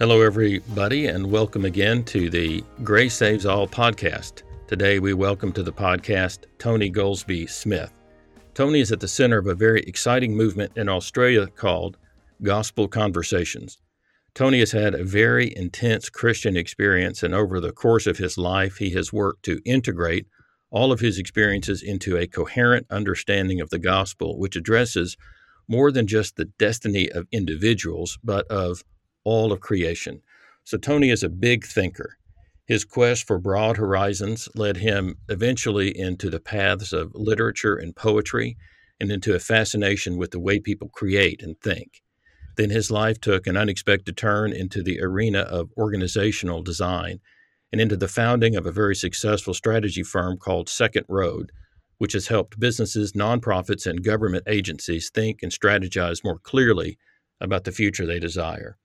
Hello, everybody, and welcome again to the Grace Saves All podcast. Today, we welcome to the podcast Tony Golsby Smith. Tony is at the center of a very exciting movement in Australia called Gospel Conversations. Tony has had a very intense Christian experience, and over the course of his life, he has worked to integrate all of his experiences into a coherent understanding of the gospel, which addresses more than just the destiny of individuals, but of all of creation. So Tony is a big thinker. His quest for broad horizons led him eventually into the paths of literature and poetry and into a fascination with the way people create and think. Then his life took an unexpected turn into the arena of organizational design and into the founding of a very successful strategy firm called Second Road, which has helped businesses, nonprofits, and government agencies think and strategize more clearly about the future they desire.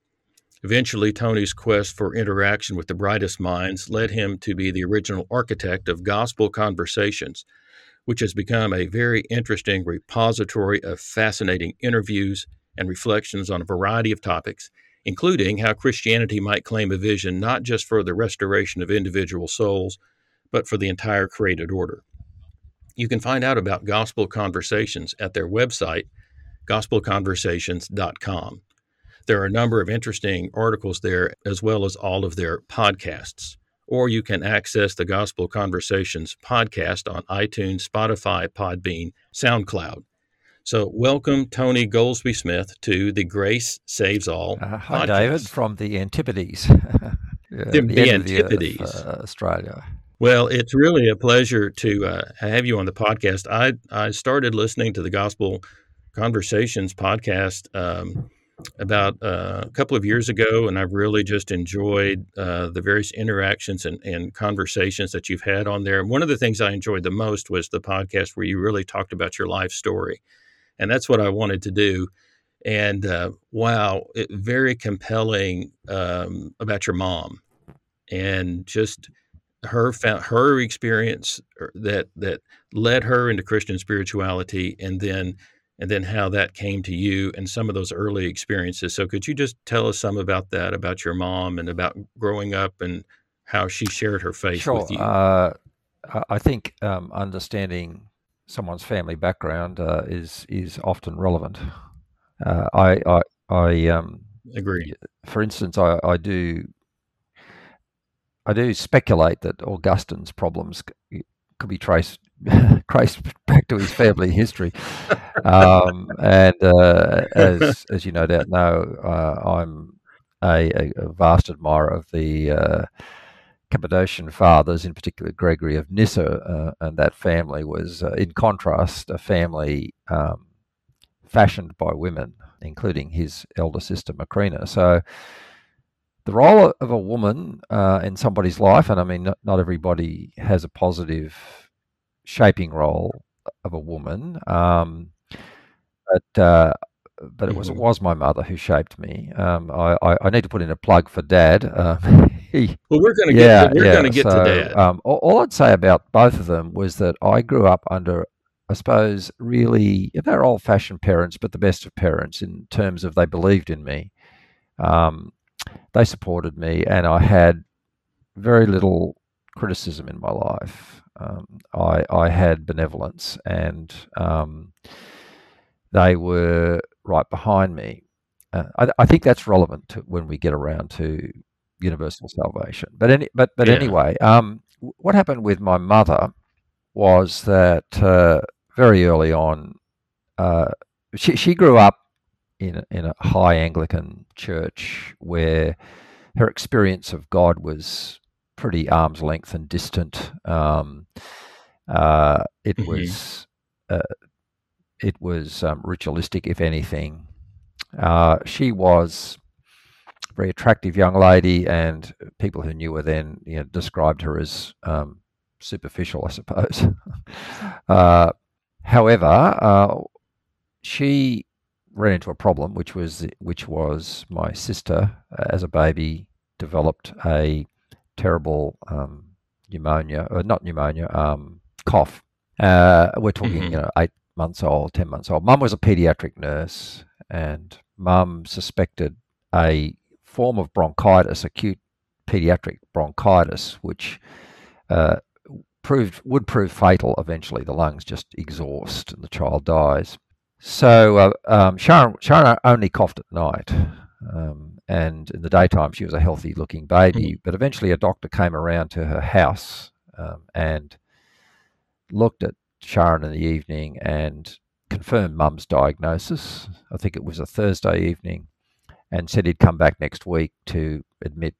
Eventually, Tony's quest for interaction with the brightest minds led him to be the original architect of Gospel Conversations, which has become a very interesting repository of fascinating interviews and reflections on a variety of topics, including how Christianity might claim a vision not just for the restoration of individual souls, but for the entire created order. You can find out about Gospel Conversations at their website, gospelconversations.com. There are a number of interesting articles there, as well as all of their podcasts. Or you can access the Gospel Conversations podcast on iTunes, Spotify, Podbean, SoundCloud. So, welcome, Tony Golsby Smith, to the Grace Saves All. Uh, hi, podcast. David, from the Antipodes. the, the, the Antipodes. The earth, uh, Australia. Well, it's really a pleasure to uh, have you on the podcast. I, I started listening to the Gospel Conversations podcast. Um, about uh, a couple of years ago, and I've really just enjoyed uh, the various interactions and, and, conversations that you've had on there. And one of the things I enjoyed the most was the podcast where you really talked about your life story, and that's what I wanted to do. And uh, wow, it, very compelling um, about your mom, and just her her experience er, that that led her into Christian spirituality, and then and then how that came to you and some of those early experiences. So, could you just tell us some about that, about your mom and about growing up and how she shared her faith sure. with you? Uh, I think um, understanding someone's family background uh, is is often relevant. Uh, I I, I um, agree. For instance, I, I do I do speculate that Augustine's problems could be traced traced back to his family history. Um, and uh, as as you no doubt know, uh, I'm a, a, vast admirer of the uh, Cappadocian fathers, in particular Gregory of Nyssa, uh, and that family was, uh, in contrast, a family um, fashioned by women, including his elder sister Macrina. So the role of a woman uh, in somebody's life, and I mean, not, not everybody has a positive shaping role of a woman. Um, but uh, but it was it mm-hmm. was my mother who shaped me. Um, I, I, I need to put in a plug for Dad. Uh, he, well, we're going to yeah, get we're yeah, going to get so, to Dad. Um, all, all, I'd say about both of them was that I grew up under, I suppose, really they're old-fashioned parents, but the best of parents in terms of they believed in me. Um, they supported me, and I had very little criticism in my life um, I, I had benevolence and um, they were right behind me. Uh, I, I, think that's relevant to when we get around to universal salvation. But any, but but yeah. anyway, um, what happened with my mother was that uh, very early on, uh, she she grew up in in a high Anglican church where her experience of God was pretty arm's length and distant. Um, uh, it mm-hmm. was uh, it was um, ritualistic, if anything. Uh, she was a very attractive young lady, and people who knew her then you know, described her as um, superficial, I suppose. uh, however, uh, she ran into a problem, which was which was my sister, uh, as a baby, developed a terrible um, pneumonia, or not pneumonia, um, cough. Uh, we're talking, mm-hmm. you know, eight months old, ten months old. Mum was a paediatric nurse, and mum suspected a form of bronchitis, acute pediatric bronchitis, which uh, proved would prove fatal eventually. The lungs just exhaust, and the child dies. So uh, um, Sharon, Sharon only coughed at night, um, and in the daytime she was a healthy-looking baby. Mm-hmm. But eventually, a doctor came around to her house um, and looked at Sharon in the evening and confirmed Mum's diagnosis. I think it was a Thursday evening, and said he'd come back next week to admit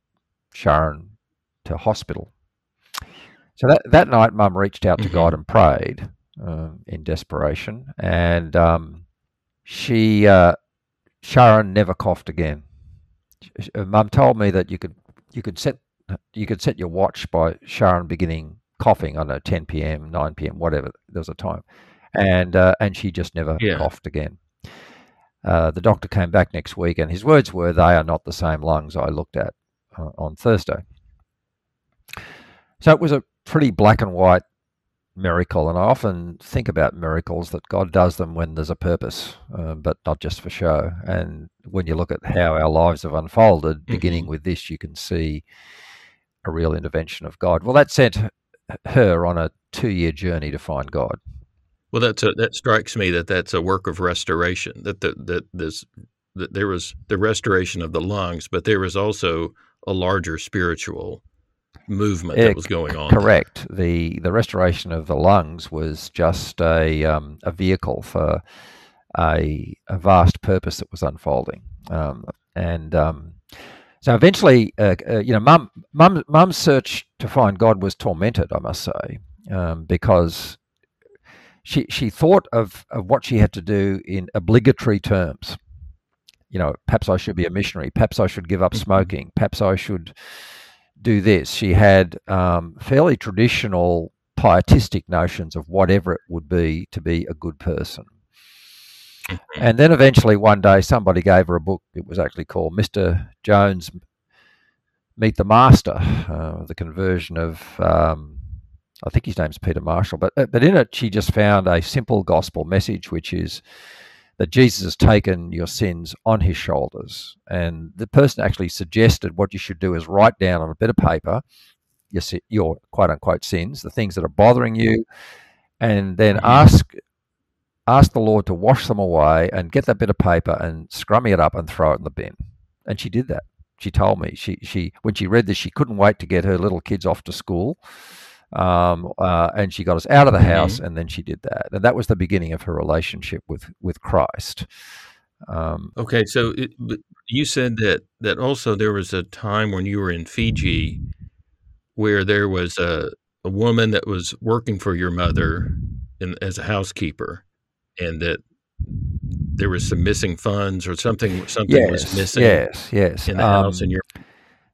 Sharon to hospital. So that that night, Mum reached out to mm-hmm. God and prayed um, in desperation, and um, she uh, Sharon never coughed again. Mum told me that you could you could set you could set your watch by Sharon beginning coughing. I don't know 10 p.m., 9 p.m., whatever. There was a time, and uh, and she just never yeah. coughed again. Uh, the doctor came back next week, and his words were, "They are not the same lungs I looked at uh, on Thursday." So it was a pretty black and white miracle, and I often think about miracles that God does them when there's a purpose, uh, but not just for show. And when you look at how our lives have unfolded, mm-hmm. beginning with this, you can see a real intervention of God. Well, that sent her on a two-year journey to find God. Well, that's a, that strikes me that that's a work of restoration. That the, that this that there was the restoration of the lungs, but there was also a larger spiritual movement that was going on. Correct. There. The the restoration of the lungs was just a um, a vehicle for a, a vast purpose that was unfolding, um, and um, so eventually, uh, uh, you know, mum, mum, mum's search to find God was tormented. I must say, um, because she she thought of, of what she had to do in obligatory terms. You know, perhaps I should be a missionary. Perhaps I should give up mm-hmm. smoking. Perhaps I should do this. She had um, fairly traditional pietistic notions of whatever it would be to be a good person. Mm-hmm. And then eventually one day somebody gave her a book. It was actually called Mr. Jones Meet the Master, uh, the conversion of, um, I think his name's Peter Marshall. But, uh, but in it, she just found a simple gospel message, which is that Jesus has taken your sins on his shoulders. And the person actually suggested what you should do is write down on a bit of paper your, your quote unquote sins, the things that are bothering you, and then mm-hmm. ask ask the Lord to wash them away and get that bit of paper and scrummy it up and throw it in the bin. And she did that. She told me she she when she read this she couldn't wait to get her little kids off to school um, uh, and she got us out of the house, mm-hmm. and then she did that, and that was the beginning of her relationship with with Christ. Um, okay, so it, you said that that also there was a time when you were in Fiji where there was a a woman that was working for your mother in, as a housekeeper, and that there was some missing funds or something something yes, was missing. Yes, yes. In the um, house, and your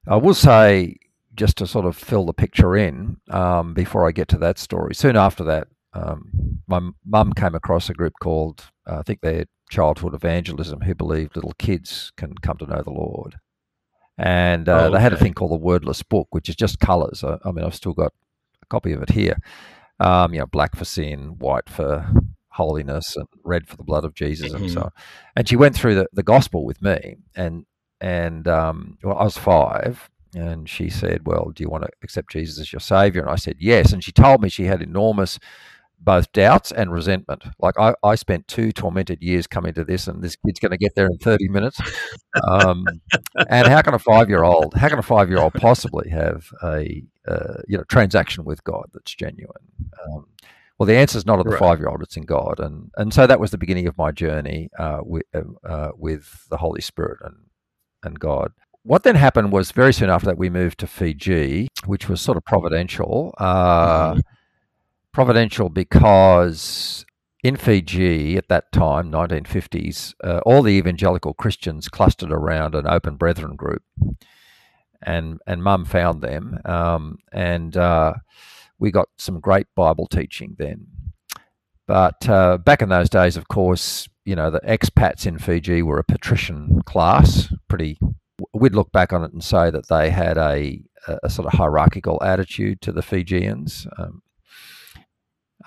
I will say just to sort of fill the picture in um, before I get to that story. Soon after that, um, my mum came across a group called, uh, I think they're Childhood Evangelism, who believed little kids can come to know the Lord. And uh, oh, okay. they had a thing called the Wordless Book, which is just colors. I, I mean, I've still got a copy of it here. Um, you know, black for sin, white for holiness, and red for the blood of Jesus, mm-hmm. and so. On. And she went through the, the gospel with me, and and um, well, I was five, and she said, Well, do you want to accept Jesus as your savior? And I said, Yes. And she told me she had enormous both doubts and resentment. Like I, I spent two tormented years coming to this, and this kid's going to get there in 30 minutes. Um, and how can a five year old, how can a five year old possibly have a uh, you know transaction with God that's genuine? Um, well, the answer is not at the right. five year old; it's in God, and and so that was the beginning of my journey uh, with uh, with the Holy Spirit and and God what then happened was very soon after that we moved to Fiji, which was sort of providential. Uh, mm-hmm. Providential because in Fiji at that time, 1950s, uh, all the evangelical Christians clustered around an open brethren group, and and Mum found them, um, and uh, we got some great Bible teaching then. But uh, back in those days, of course, you know the expats in Fiji were a patrician class. Pretty, we'd look back on it and say that they had a, a sort of hierarchical attitude to the Fijians. Um,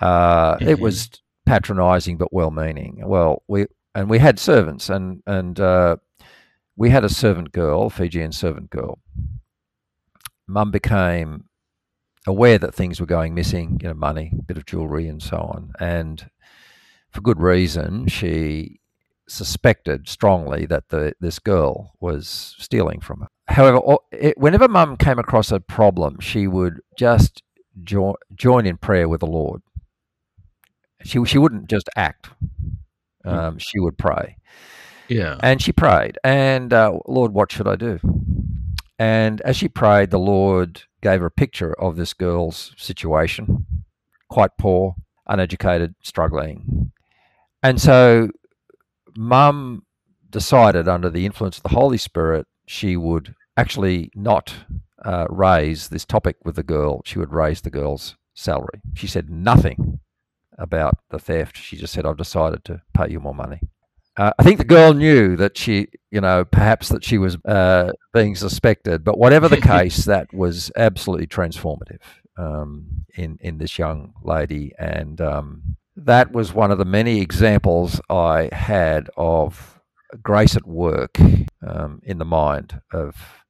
uh, mm-hmm. It was patronising but well-meaning. Well, we and we had servants, and and uh, we had a servant girl, Fijian servant girl. Mum became aware that things were going missing, you know, money, bit of jewellery, and so on, and for good reason, she suspected strongly that the this girl was stealing from her. However, it, whenever Mum came across a problem, she would just jo- join in prayer with the Lord she she wouldn't just act. Hmm. Um, she would pray. Yeah. And she prayed, and uh, Lord, what should I do? And as she prayed, the Lord gave her a picture of this girl's situation, quite poor, uneducated, struggling. And so, Mum decided, under the influence of the Holy Spirit, she would actually not uh, raise this topic with the girl. She would raise the girl's salary. She said nothing about the theft. She just said, I've decided to pay you more money. Uh, I think the girl knew that she, you know, perhaps that she was uh, being suspected, but whatever the case, that was absolutely transformative um, in in this young lady, and um, that was one of the many examples I had of grace at work um, in the mind of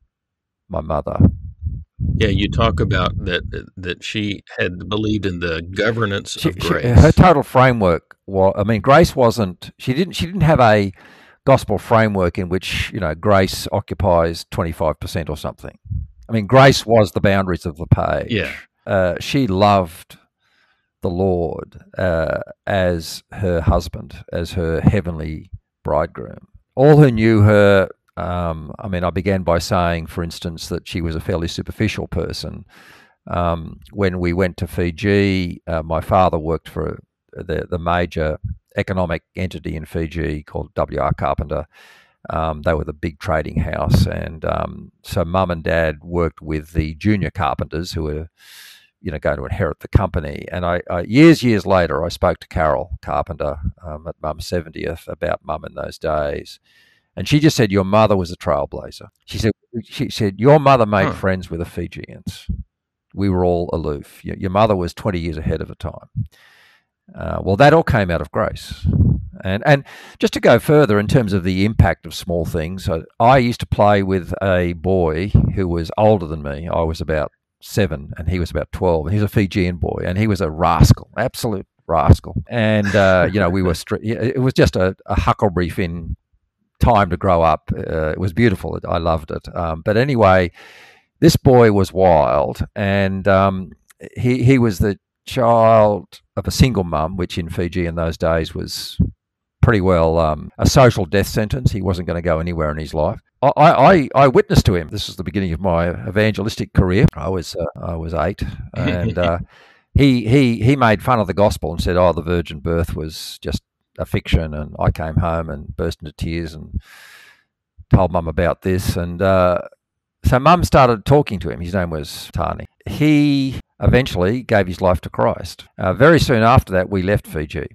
my mother yeah, you talk about that that she had believed in the governance she, of grace. She, her total framework was, I mean, grace wasn't. She didn't. She didn't have a gospel framework in which you know grace occupies twenty five percent or something. I mean, grace was the boundaries of the page. Yeah, uh, she loved the Lord uh, as her husband, as her heavenly bridegroom. All who knew her um, I mean, I began by saying, for instance, that she was a fairly superficial person. Um, when we went to Fiji, uh, my father worked for the, the major economic entity in Fiji called W.R. Carpenter. Um, they were the big trading house. And um, so mum and dad worked with the junior carpenters who were, you know, going to inherit the company. And I, I years, years later, I spoke to Carol Carpenter um, at mum's 70th about mum in those days. And she just said, Your mother was a trailblazer. She said, she said Your mother made huh. friends with the Fijians. We were all aloof. Your, your, mother was 20 years ahead of her time. Uh, well, that all came out of grace. And, and just to go further in terms of the impact of small things, I, I used to play with a boy who was older than me. I was about seven and he was about 12. And he was a Fijian boy and he was a rascal, absolute rascal. And, uh, you know, we were, it was just a, a Huckleberry Finn time to grow up. Uh, it was beautiful. I loved it. Um, but anyway, this boy was wild, and um, he he was the child of a single mum, which in Fiji in those days was pretty well um, a social death sentence. He wasn't going to go anywhere in his life. I, I, I witnessed to him. This was the beginning of my evangelistic career. I was uh, I was eight, and uh, he he he made fun of the gospel and said, "Oh, the virgin birth was just a fiction. And I came home and burst into tears and told mum about this. And uh, so mum started talking to him. His name was Tani. He eventually gave his life to Christ. Uh, very soon after that, we left Fiji.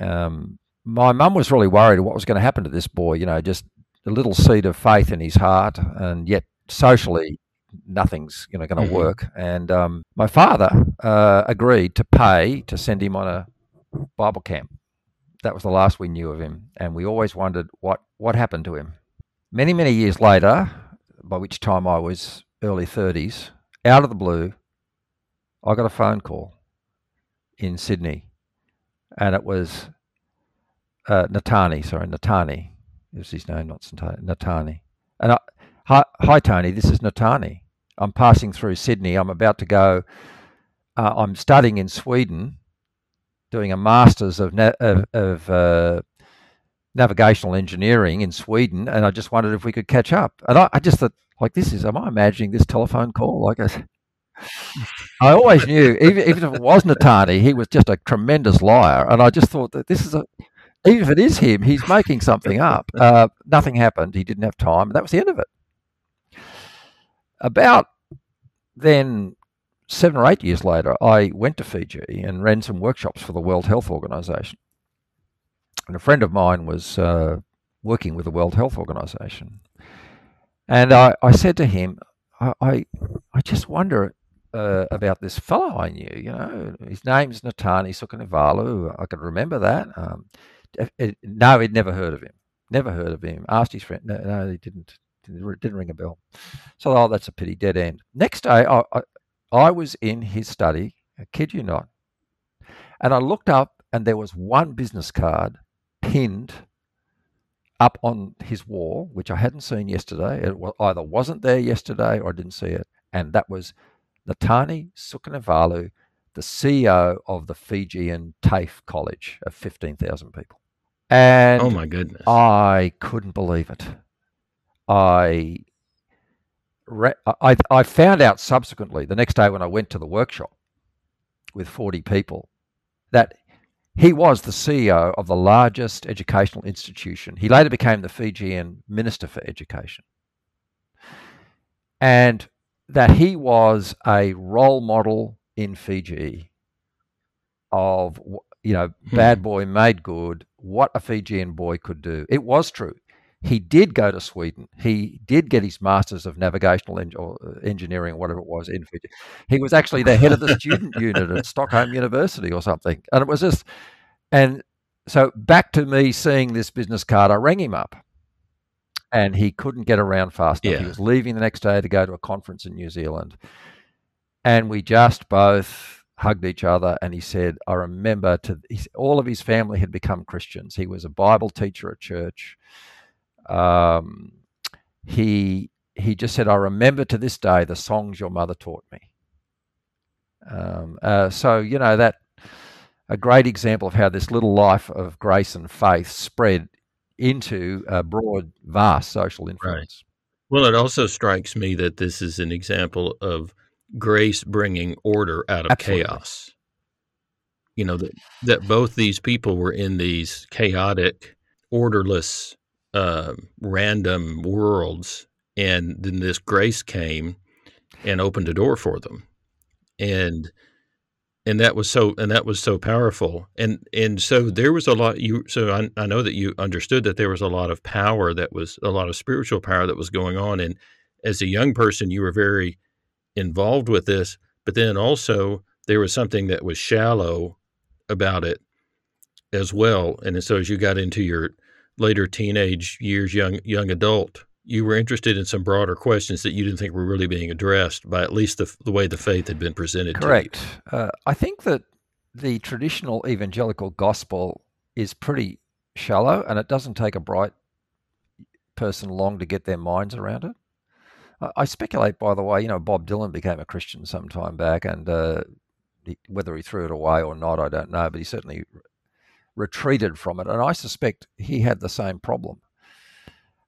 Um, my mum was really worried what was going to happen to this boy, you know, just a little seed of faith in his heart, and yet socially, nothing's you know going to mm-hmm. work. And um, my father uh, agreed to pay to send him on a Bible camp that was the last we knew of him, and we always wondered what, what happened to him. Many, many years later, by which time I was early 30s, out of the blue, I got a phone call in Sydney, and it was uh, Natani, sorry, Natani is his name, not Natani. And I, hi, hi, Tony, this is Natani. I'm passing through Sydney. I'm about to go. Uh, I'm studying in Sweden doing a master's of, of, of uh, navigational engineering in Sweden, and I just wondered if we could catch up. And I, I just thought, like, this is, am I imagining this telephone call? Like, I, I always knew, even, even if it was Natani, he was just a tremendous liar. And I just thought that this is a, even if it is him, he's making something up. Uh, nothing happened. He didn't have time. That was the end of it. About then, seven or eight years later, I went to Fiji and ran some workshops for the World Health Organization. And a friend of mine was uh, working with the World Health Organization. And I, I said to him, I, I, I just wonder uh, about this fellow I knew. You know, his name's Natani Sukanivalu. I can remember that. Um, it, eh, no, he'd never heard of him. Never heard of him. Asked his friend. No, no he didn't. Didn't, ring a bell. So, oh, that's a pity. Dead end. Next day, I, I, I was in his study. I kid you not. And I looked up, and there was one business card pinned up on his wall, which I hadn't seen yesterday. It either wasn't there yesterday or I didn't see it. And that was Natani Sukanivalu, the CEO of the Fijian TAFE College of 15,000 people. And oh my goodness. I couldn't believe it. I, I, I found out subsequently, the next day when I went to the workshop with 40 people, that he was the CEO of the largest educational institution. He later became the Fijian Minister for Education. And that he was a role model in Fiji of, you know, hmm. bad boy made good, what a Fijian boy could do. It was true. He did go to Sweden. He did get his Masters of Navigational en- or uh, Engineering, whatever it was, in Fiji. He was actually the head of the student unit at Stockholm University or something. And it was just, and so back to me seeing this business card, I rang him up and he couldn't get around fast enough. Yeah. He was leaving the next day to go to a conference in New Zealand. And we just both hugged each other and he said, I remember to all of his family had become Christians. He was a Bible teacher at church um, he he just said, "I remember to this day the songs your mother taught me." Um, uh, so you know that a great example of how this little life of grace and faith spread into a broad, vast social influence. Right. Well, it also strikes me that this is an example of grace bringing order out of Absolutely. chaos. You know that that both these people were in these chaotic, orderless uh, random worlds, and then this grace came and opened a door for them, and and that was so and that was so powerful, and and so there was a lot. You so I, I know that you understood that there was a lot of power that was a lot of spiritual power that was going on, and as a young person, you were very involved with this, but then also there was something that was shallow about it as well. And so as you got into your later teenage years, young young adult, you were interested in some broader questions that you didn't think were really being addressed by at least the, the way the faith had been presented. To you. Correct. Uh, I think that the traditional evangelical gospel is pretty shallow, and it doesn't take a bright person long to get their minds around it. I speculate, by the way, you know, Bob Dylan became a Christian some time back, and uh, he, whether he threw it away or not, I don't know, but he certainly retreated from it, and I suspect he had the same problem.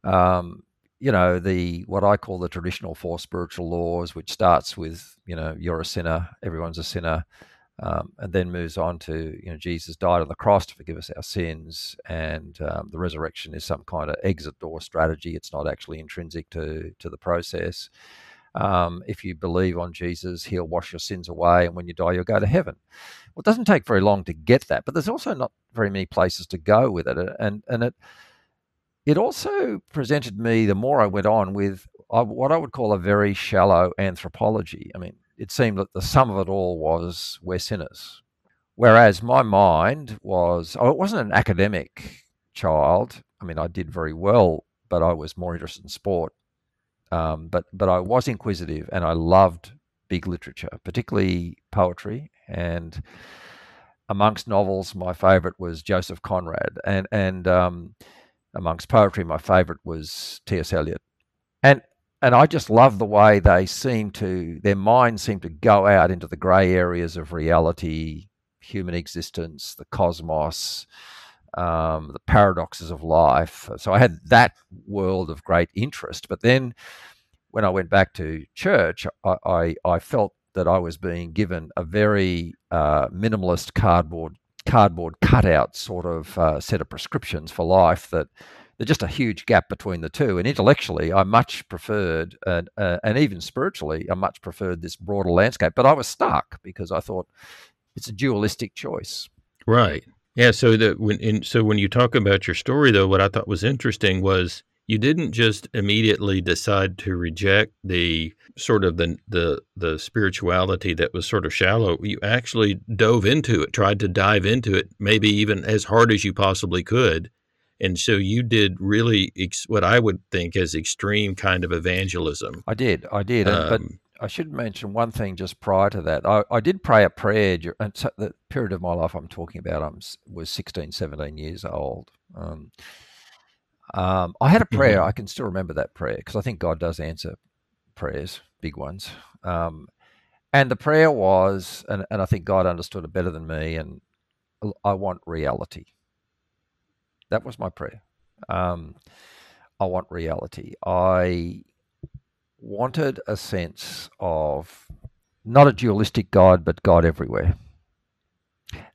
Um, you know, the what I call the traditional four spiritual laws, which starts with you know you're a sinner, everyone's a sinner, um, and then moves on to you know Jesus died on the cross to forgive us our sins, and um, the resurrection is some kind of exit door strategy. It's not actually intrinsic to to the process. Um, if you believe on Jesus, He'll wash your sins away, and when you die, you'll go to heaven. Well, it doesn't take very long to get that, but there's also not very many places to go with it, and and it it also presented me the more I went on with uh, what I would call a very shallow anthropology. I mean, it seemed that the sum of it all was we're sinners, whereas my mind was oh, it wasn't an academic child. I mean, I did very well, but I was more interested in sport um, but but I was inquisitive and I loved big literature, particularly poetry. And amongst novels, my favourite was Joseph Conrad, and and um, amongst poetry, my favourite was T.S. Eliot. And I just love the way they seem to their minds seem to go out into the grey areas of reality, human existence, the cosmos um, the paradoxes of life. So I had that world of great interest. But then when I went back to church, I, I, I felt that I was being given a very uh, minimalist cardboard cardboard cutout sort of uh, set of prescriptions for life that there's just a huge gap between the two. And intellectually, I much preferred, and, uh, and even spiritually, I much preferred this broader landscape. But I was stuck because I thought it's a dualistic choice. Right. Yeah. So that when in, so when you talk about your story, though, what I thought was interesting was you didn't just immediately decide to reject the sort of the the the spirituality that was sort of shallow you actually dove into it tried to dive into it maybe even as hard as you possibly could and so you did really ex- what i would think as extreme kind of evangelism i did i did um, but i should mention one thing just prior to that i, I did pray a prayer and so the period of my life i'm talking about i was 16 17 years old um, um, I had a prayer. Mm-hmm. I can still remember that prayer because I think God does answer prayers, big ones. Um, and the prayer was, and, and I think God understood it better than me, and I want reality. That was my prayer. Um, I want reality. I wanted a sense of not a dualistic God, but God everywhere.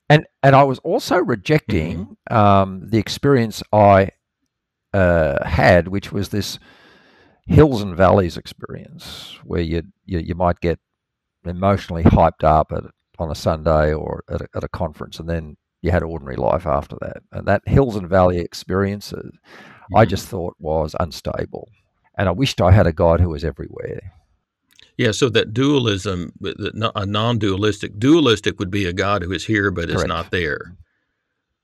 And and I was also rejecting mm-hmm. um, the experience I uh, had, which was this hills and valleys experience, where you you, you might get emotionally hyped up at, on a Sunday or at a, at a conference, and then you had ordinary life after that. And that hills and valley experiences, mm-hmm. I just thought was unstable, and I wished I had a God who was everywhere. Yeah, so that dualism, a non-dualistic, dualistic would be a God who is here but Correct. is not there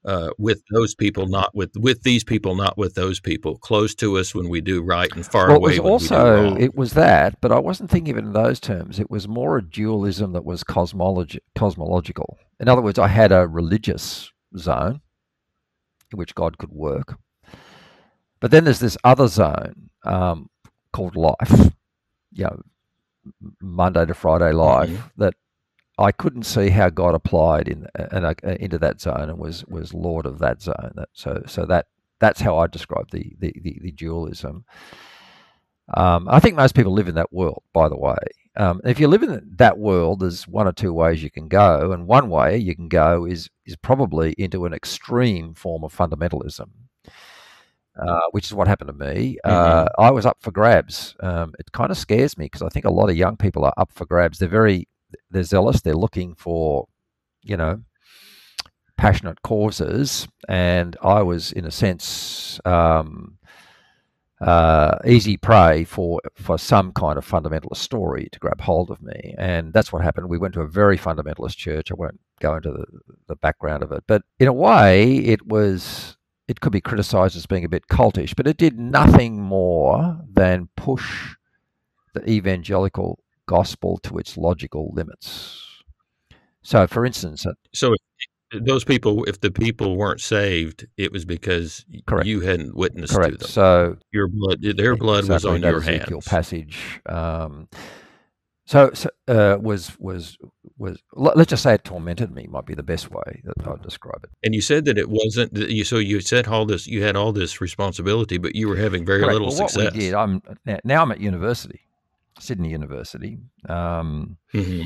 uh, with those people, not with with these people, not with those people. Close to us when we do right, and far well, away it was also it was that, but I wasn't thinking of it in those terms. It was more a dualism that was cosmology, cosmological. In other words, I had a religious zone in which God could work, but then there's this other zone um, called life. You know, Monday to Friday life mm-hmm. that I couldn't see how God applied in uh, into that zone and was was Lord of that zone. So so that that's how I describe the the, the, the dualism. Um, I think most people live in that world, by the way. Um, if you live in that world, there's one or two ways you can go, and one way you can go is is probably into an extreme form of fundamentalism, uh, which is what happened to me. Uh, mm-hmm. Uh, I was up for grabs. Um, it kind of scares me because I think a lot of young people are up for grabs. They're very they're zealous. They're looking for, you know, passionate causes, and I was, in a sense, um, uh, easy prey for for some kind of fundamentalist story to grab hold of me, and that's what happened. We went to a very fundamentalist church. I won't go into the, the background of it, but in a way, it was it could be criticised as being a bit cultish, but it did nothing more than push the evangelical gospel to its logical limits. So, for instance, uh, so if those people, if the people weren't saved, it was because correct. you hadn't witnessed correct. to them. So your blood, their blood exactly, was on your Ezekiel hands. Passage. Um, so, so uh, was was was let's just say it tormented me might be the best way that I'd describe it. And you said that it wasn't. You so you said all this. You had all this responsibility, but you were having very Correct. little well, success. What we did. I'm now I'm at university, Sydney University. Um, mm-hmm.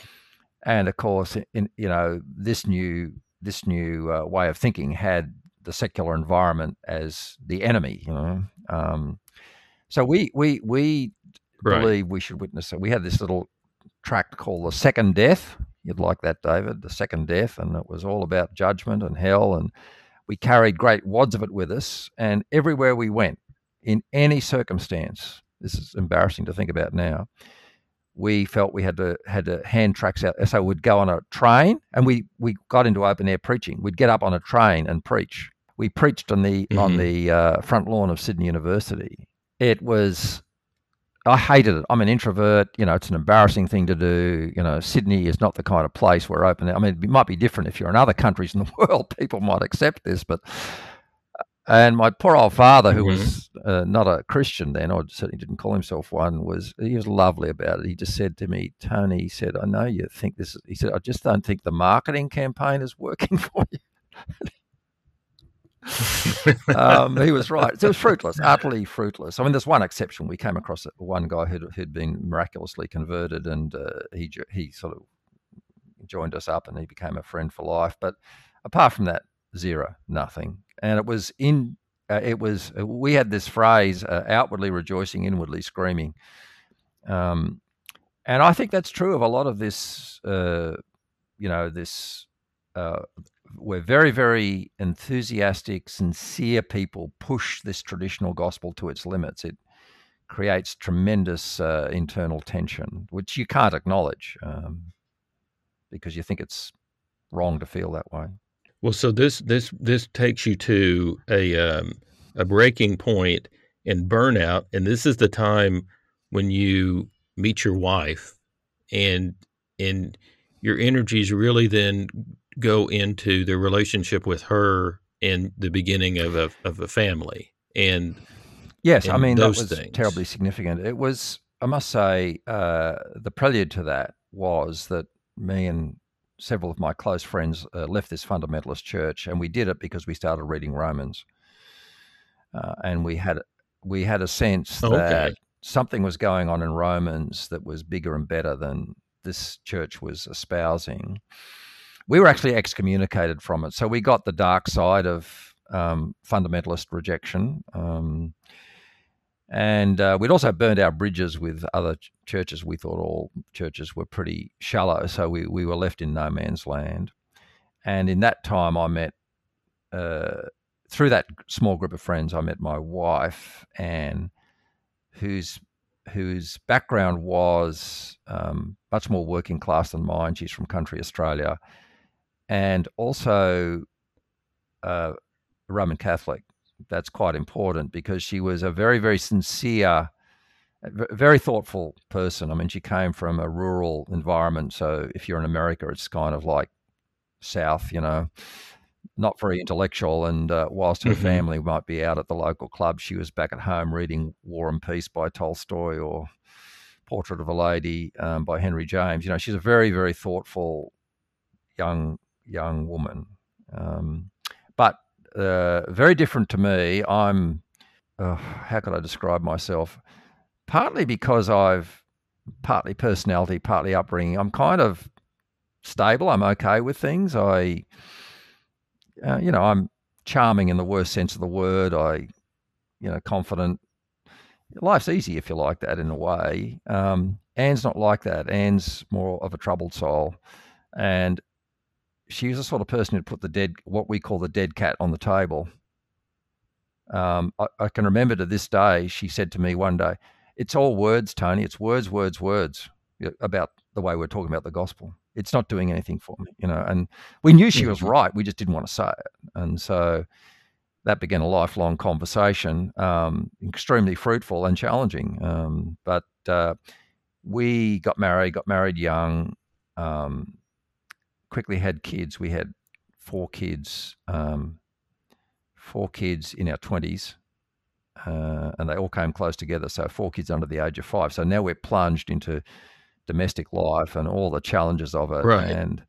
And of course, in, you know, this new this new uh, way of thinking had the secular environment as the enemy. You know, um, so we we we right. believe we should witness it. We had this little tract called the Second Death. You'd like that, David? The Second Death, and it was all about judgment and hell. And we carried great wads of it with us, and everywhere we went, in any circumstance, this is embarrassing to think about now. We felt we had to had to hand tracks out. So we'd go on a train, and we we got into open air preaching. We'd get up on a train and preach. We preached on the mm-hmm. on the uh, front lawn of Sydney University. It was I hated it. I'm an introvert. You know, it's an embarrassing thing to do. You know, Sydney is not the kind of place where open. I mean, it might be different if you're in other countries in the world. People might accept this, but and my poor old father, who mm-hmm. was uh, not a Christian then, or certainly didn't call himself one, was he was lovely about it. He just said to me, Tony, he said, I know you think this. Is, he said, I just don't think the marketing campaign is working for you. um, he was right. It was fruitless, utterly fruitless. I mean, there's one exception. We came across one guy who'd, who'd been miraculously converted, and uh, he he sort of joined us up, and he became a friend for life. But apart from that, zero, nothing. And it was in. Uh, it was. Uh, we had this phrase: uh, "outwardly rejoicing, inwardly screaming." Um, and I think that's true of a lot of this. Uh, you know, this uh, we're very, very enthusiastic, sincere people push this traditional gospel to its limits. It creates tremendous uh, internal tension, which you can't acknowledge um, because you think it's wrong to feel that way. Well, so this this this takes you to a um, a breaking point in burnout, and this is the time when you meet your wife, and and your energies really then go into the relationship with her and the beginning of a of a family and yes and i mean that was things. terribly significant it was i must say uh, the prelude to that was that me and several of my close friends uh, left this fundamentalist church and we did it because we started reading romans uh, and we had we had a sense that something was going on in romans that was bigger and better than this church was espousing we were actually excommunicated from it. So we got the dark side of um, fundamentalist rejection. Um, and uh, we'd also burned our bridges with other ch- churches. We thought all churches were pretty shallow, so we, we were left in no man's land. And in that time, I met, uh, through that small group of friends, I met my wife, Anne, whose whose background was um, much more working class than mine. She's from country Australia, and also uh, Roman Catholic. That's quite important because she was a very, very sincere, very thoughtful person. I mean, she came from a rural environment. So if you're in America, it's kind of like South, you know, not very intellectual. And uh, whilst her mm-hmm. family might be out at the local club, she was back at home reading War and Peace by Tolstoy or Portrait of a Lady um, by Henry James. You know, she's a very, very thoughtful young young woman. Um, uh, very different to me. I'm, uh, how could I describe myself? Partly because I've, partly personality, partly upbringing. I'm kind of stable. I'm okay with things. I, uh, you know, I'm charming in the worst sense of the word. I, you know, confident. Life's easy if you like that in a way. Um, Anne's not like that. Anne's more of a troubled soul. And she was the sort of person who'd put the dead, what we call the dead cat, on the table. Um, I, I, can remember to this day, she said to me one day, "It's all words, Tony. It's words, words, words about the way we're talking about the gospel. It's not doing anything for me, you know." And we knew she was mm-hmm. right. We just didn't want to say it, and so that began a lifelong conversation, um, extremely fruitful and challenging. Um, but uh, we got married, got married young. Um, quickly had kids. We had four kids, um, four kids in our twenties, uh, and they all came close together. So four kids under the age of five. So now we're plunged into domestic life and all the challenges of it. Right. And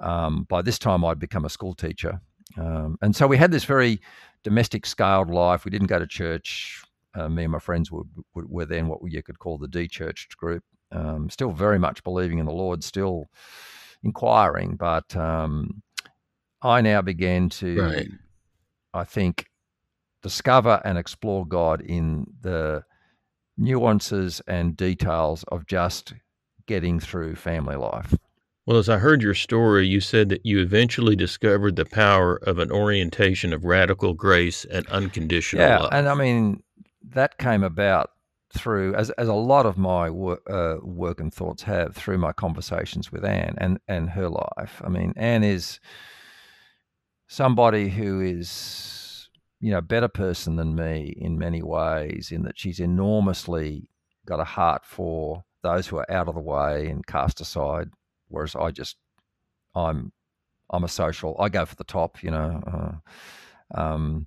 um, by this time, I'd become a school teacher, um, and so we had this very domestic scaled life. We didn't go to church. Uh, me and my friends were, were, then what you could call the de-churched group. Um, still very much believing in the Lord. Still inquiring, but um, I now began to, right. I think, discover and explore God in the nuances and details of just getting through family life. Well, as I heard your story, you said that you eventually discovered the power of an orientation of radical grace and unconditional yeah, love. and I mean that came about through, as, as a lot of my wor- uh, work and thoughts have, through my conversations with Anne and, and her life. I mean, Anne is somebody who is, you know, a better person than me in many ways, in that she's enormously got a heart for those who are out of the way and cast aside, whereas I just, I'm, I'm a social. I go for the top, you know. Uh, um,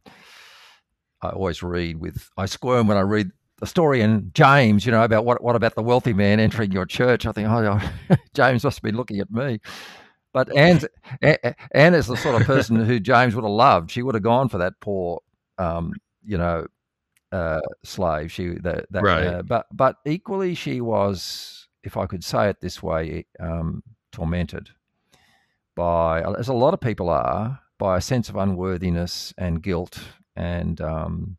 I always read with I squirm when I read the story in James, you know, about what what about the wealthy man entering your church? I think, oh, James must be looking at me. but Anne's, Anne is the sort of person who James would have loved. She would have gone for that poor, um, you know, uh, slave. She that, that Right. uh, but but equally she was, if I could say it this way, um, tormented by, as a lot of people are, by a sense of unworthiness and guilt. And um,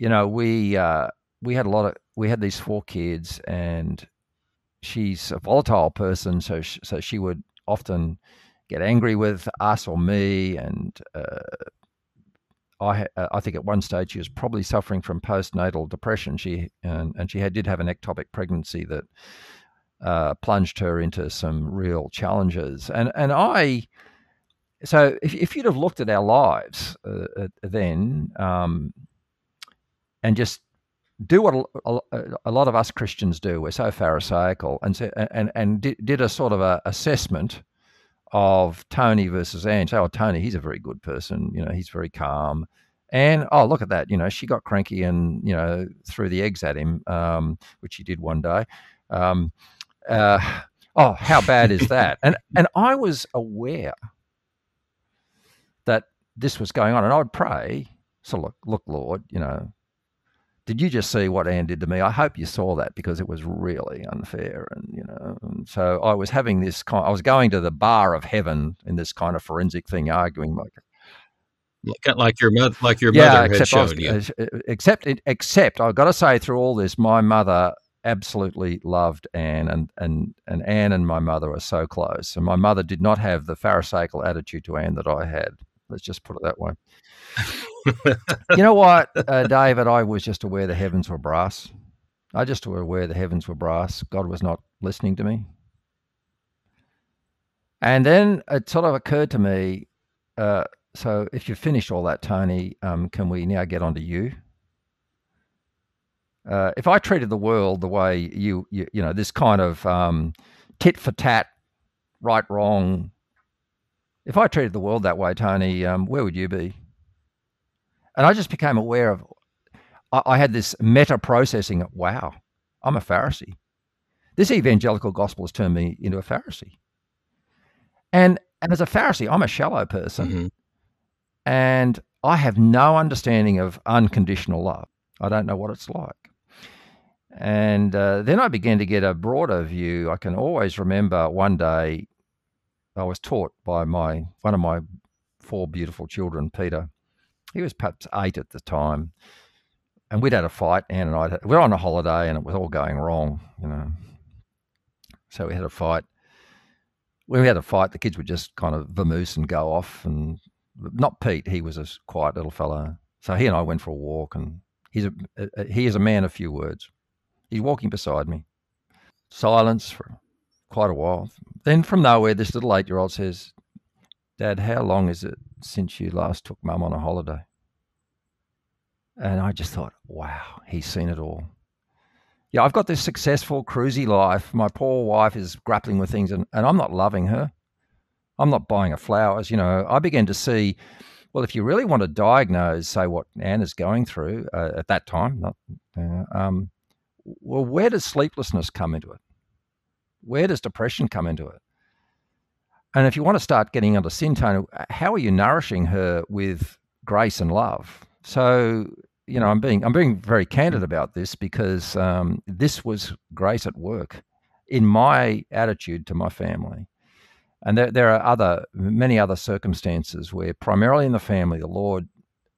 you know, we uh, we had a lot of we had these four kids, and she's a volatile person, so sh- so she would often get angry with us or me, and uh, I uh, I think at one stage she was probably suffering from postnatal depression. She and, and she had, did have an ectopic pregnancy that uh, plunged her into some real challenges. And and I, so if if you'd have looked at our lives uh, uh, then, um, and just do what a, a, a lot of us Christians do, we're so pharisaical, and so, and and did, did a sort of a assessment of Tony versus Anne. Say, oh, Tony, he's a very good person. You know, he's very calm. And oh, look at that. You know, she got cranky and you know threw the eggs at him, um, which she did one day. Um, uh, oh, how bad is that? and and I was aware that this was going on, and I would pray. So look, look, Lord, you know, did you just see what Anne did to me? I hope you saw that because it was really unfair, and you know. And so I was having this kind. I was going to the bar of heaven in this kind of forensic thing, arguing like Like, your mother, like your yeah, mother had I was, shown you. except except I've got to say through all this, my mother absolutely loved Anne, and and and Anne and my mother are so close, and my mother did not have the pharisaical attitude to Anne that I had. Let's just put it that way. you know what, uh, David? I was just aware the heavens were brass. I just were aware the heavens were brass. God was not listening to me. And then it sort of occurred to me. Uh, so, if you finished all that, Tony, um, can we now get on to you? Uh, if I treated the world the way you, you, you know, this kind of um, tit for tat, right, wrong. If I treated the world that way, Tony, um, where would you be? And I just became aware of, I, I had this meta processing. Of, wow, I'm a Pharisee. This evangelical gospel has turned me into a Pharisee. And and as a Pharisee, I'm a shallow person, Mhm. and I have no understanding of unconditional love. I don't know what it's like. And uh, then I began to get a broader view. I can always remember one day I was taught by my one of my four beautiful children, Peter. He was perhaps eight at the time, and we'd had a fight. Anne and I we were on a holiday, and it was all going wrong, you know. So we had a fight. When we had a fight, the kids would just kind of vamoose and go off, and not Pete. He was a quiet little fellow. So he and I went for a walk, and he's a, he is a man of few words. He's walking beside me. Silence for quite a while. Then from nowhere, this little eight year old says, Dad, how long is it since you last took mum on a holiday? And I just thought, wow, he's seen it all. Yeah, I've got this successful, cruisy life. My poor wife is grappling with things, and, and I'm not loving her. I'm not buying her flowers. You know, I began to see, well, if you really want to diagnose, say, what Anne is going through uh, at that time, not, uh, um, well, where does sleeplessness come into it? Where does depression come into it? And if you want to start getting under sin tone, how are you nourishing her with grace and love? So, you know, I'm being I'm being very candid about this because um, this was grace at work in my attitude to my family. And there, there are other many other circumstances where primarily in the family, the Lord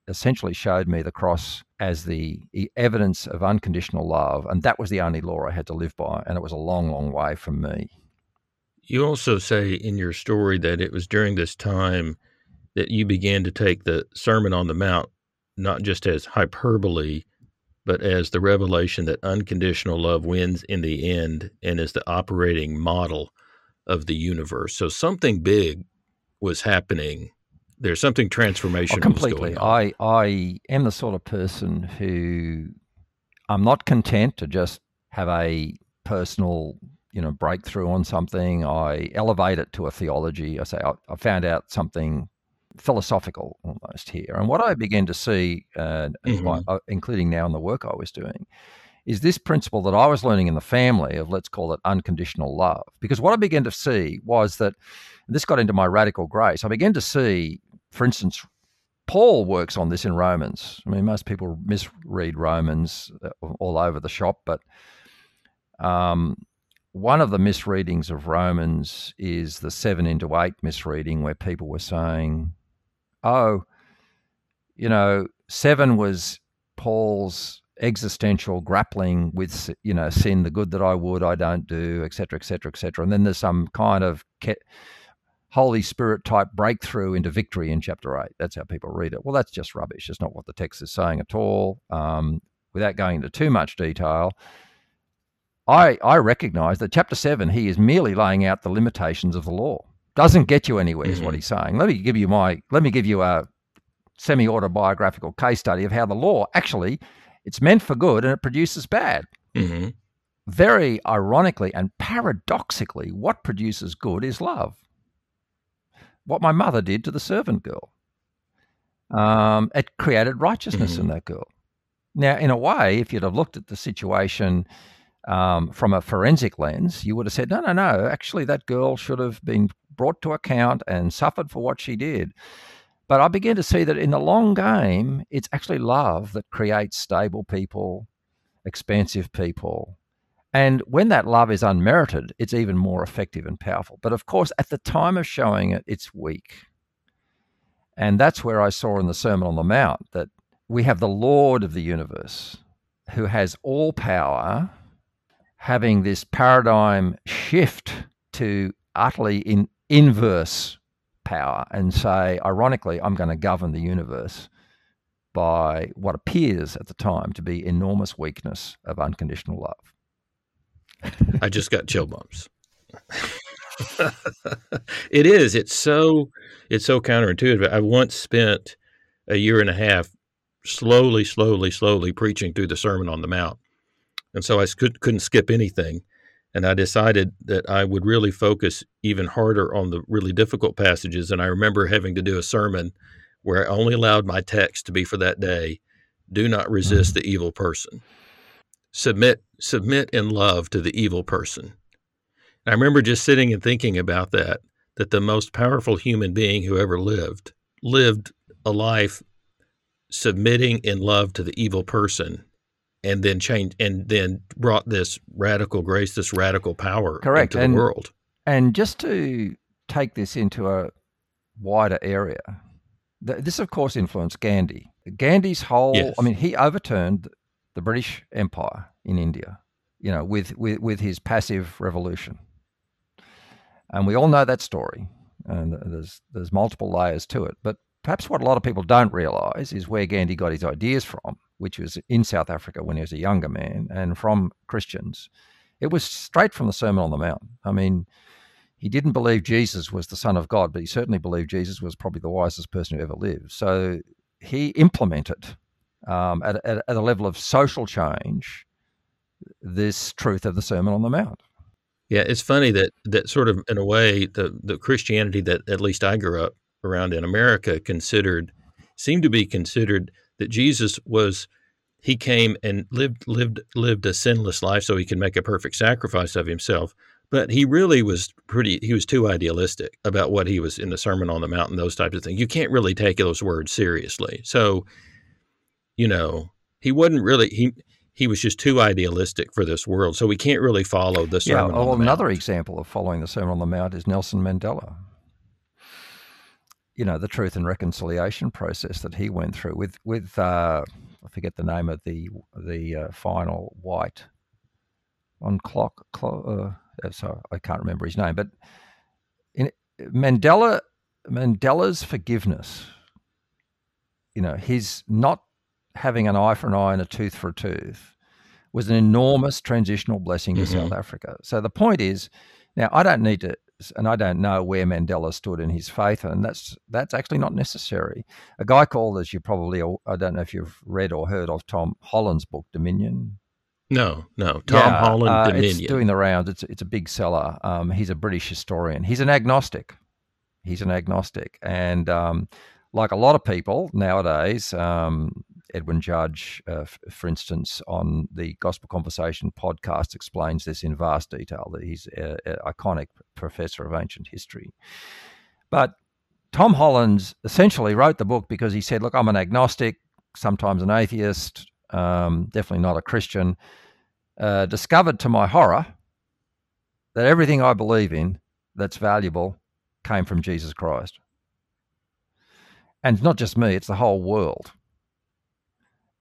essentially showed me the cross as the evidence of unconditional love, and that was the only law I had to live by, and it was a long, long way from me. You also say in your story that it was during this time that you began to take the Sermon on the Mount not just as hyperbole, but as the revelation that unconditional love wins in the end and is the operating model of the universe. So something big was happening. There's something transformational Oh, completely. I I am the sort of person who I'm not content to just have a personal, you know, breakthrough on something. I elevate it to a theology. I say I, I found out something philosophical almost here, and what I began to see, uh, by- uh, including now in the work I was doing, is this principle that I was learning in the family of let's call it unconditional love. Because what I began to see was that this got into my radical grace. I began to see, for instance, Paul works on this in Romans. I mean, most people misread Romans uh, all over the shop, but um, one of the misreadings of Romans is the seven into eight misreading, where people were saying, oh, you know, seven was Paul's existential grappling with, you know, sin, the good that I would, I don't do, etc., etc., etc. And then there's some kind of Holy Spirit type breakthrough into victory in chapter eight. That's how people read it. Well, that's just rubbish. It's not what the text is saying at all. Um, without going into too much detail, I, I recognize that chapter seven, he is merely laying out the limitations of the law. Doesn't get you anywhere, mm-hmm. is what mm-hmm. he's saying. Let me give you my let me give you a semi autobiographical case study of how the law actually it's meant for good and it produces bad. Mm-hmm. Very ironically and paradoxically, what produces good is love. What my mother did to the servant girl. Um, it created righteousness mm-hmm. in that girl. Now, in a way, if you'd have looked at the situation um, from a forensic lens, you would have said, no, no, no, actually, that girl should have been brought to account and suffered for what she did. But I began to see that in the long game, it's actually love that creates stable people, expansive people. And when that love is unmerited, it's even more effective and powerful. But of course, at the time of showing it, it's weak. And that's where I saw in the Sermon on the Mount that we have the Lord of the universe who has all power having this paradigm shift to utterly in, inverse power and say, ironically, I'm going to govern the universe by what appears at the time to be enormous weakness of unconditional love. I just got chill bumps. it is. It's so it's so counterintuitive. I once spent a year and a half slowly, slowly, slowly preaching through the Sermon on the Mount and so I could, couldn't skip anything. And I decided that I would really focus even harder on the really difficult passages. And I remember having to do a sermon where I only allowed my text to be for that day do not mm-hmm. resist the evil person. Submit, submit in love to the evil person. I remember just sitting and thinking about that, that the most powerful human being who ever lived lived a life submitting in love to the evil person and then changed and then brought this radical grace, this radical power Correct. into and, the world. And just to take this into a wider area, this of course influenced Gandhi. Gandhi's whole, yes. I mean, he overturned the British Empire in India, you know, with, with, with his passive revolution. And we all know that story. And there's, there's multiple layers to it. But perhaps what a lot of people don't realize is where Gandhi got his ideas from which was in South Africa when he was a younger man, and from Christians. It was straight from the Sermon on the Mount. I mean, he didn't believe Jesus was the Son of God, but he certainly believed Jesus was probably the wisest person who ever lived. So he implemented um, at, at, at a level of social change this truth of the Sermon on the Mount. Yeah, it's funny that that sort of in a way the the Christianity that at least I grew up around in America considered seemed to be considered that Jesus was he came and lived lived lived a sinless life so he could make a perfect sacrifice of himself but he really was pretty he was too idealistic about what he was in the sermon on the mount and those types of things you can't really take those words seriously so you know he wasn't really he he was just too idealistic for this world so we can't really follow the sermon yeah, well, another example of following the sermon on the mount is nelson mandela you know the truth and reconciliation process that he went through with with uh, I forget the name of the the uh, final white on clock. clock uh, so I can't remember his name, but in Mandela Mandela's forgiveness. You know, his not having an eye for an eye and a tooth for a tooth was an enormous transitional blessing to mm-hmm. South Africa. So the point is, now I don't need to and I don't know where Mandela stood in his faith, and that's that's actually not necessary. A guy called, as you probably, I don't know if you've read or heard of Tom Holland's book Dominion. No, no, Tom yeah, Holland uh, Dominion. It's doing the rounds. It's it's a big seller. Um, he's a British historian. He's an agnostic. He's an agnostic, and um, like a lot of people nowadays, um, Edwin Judge, uh, f- for instance, on the Gospel Conversation podcast, explains this in vast detail. That he's an iconic professor of ancient history. But Tom Holland essentially wrote the book because he said, "Look, I'm an agnostic, sometimes an atheist, um, definitely not a Christian." Uh, discovered to my horror that everything I believe in that's valuable came from Jesus Christ. And it's not just me, it's the whole world.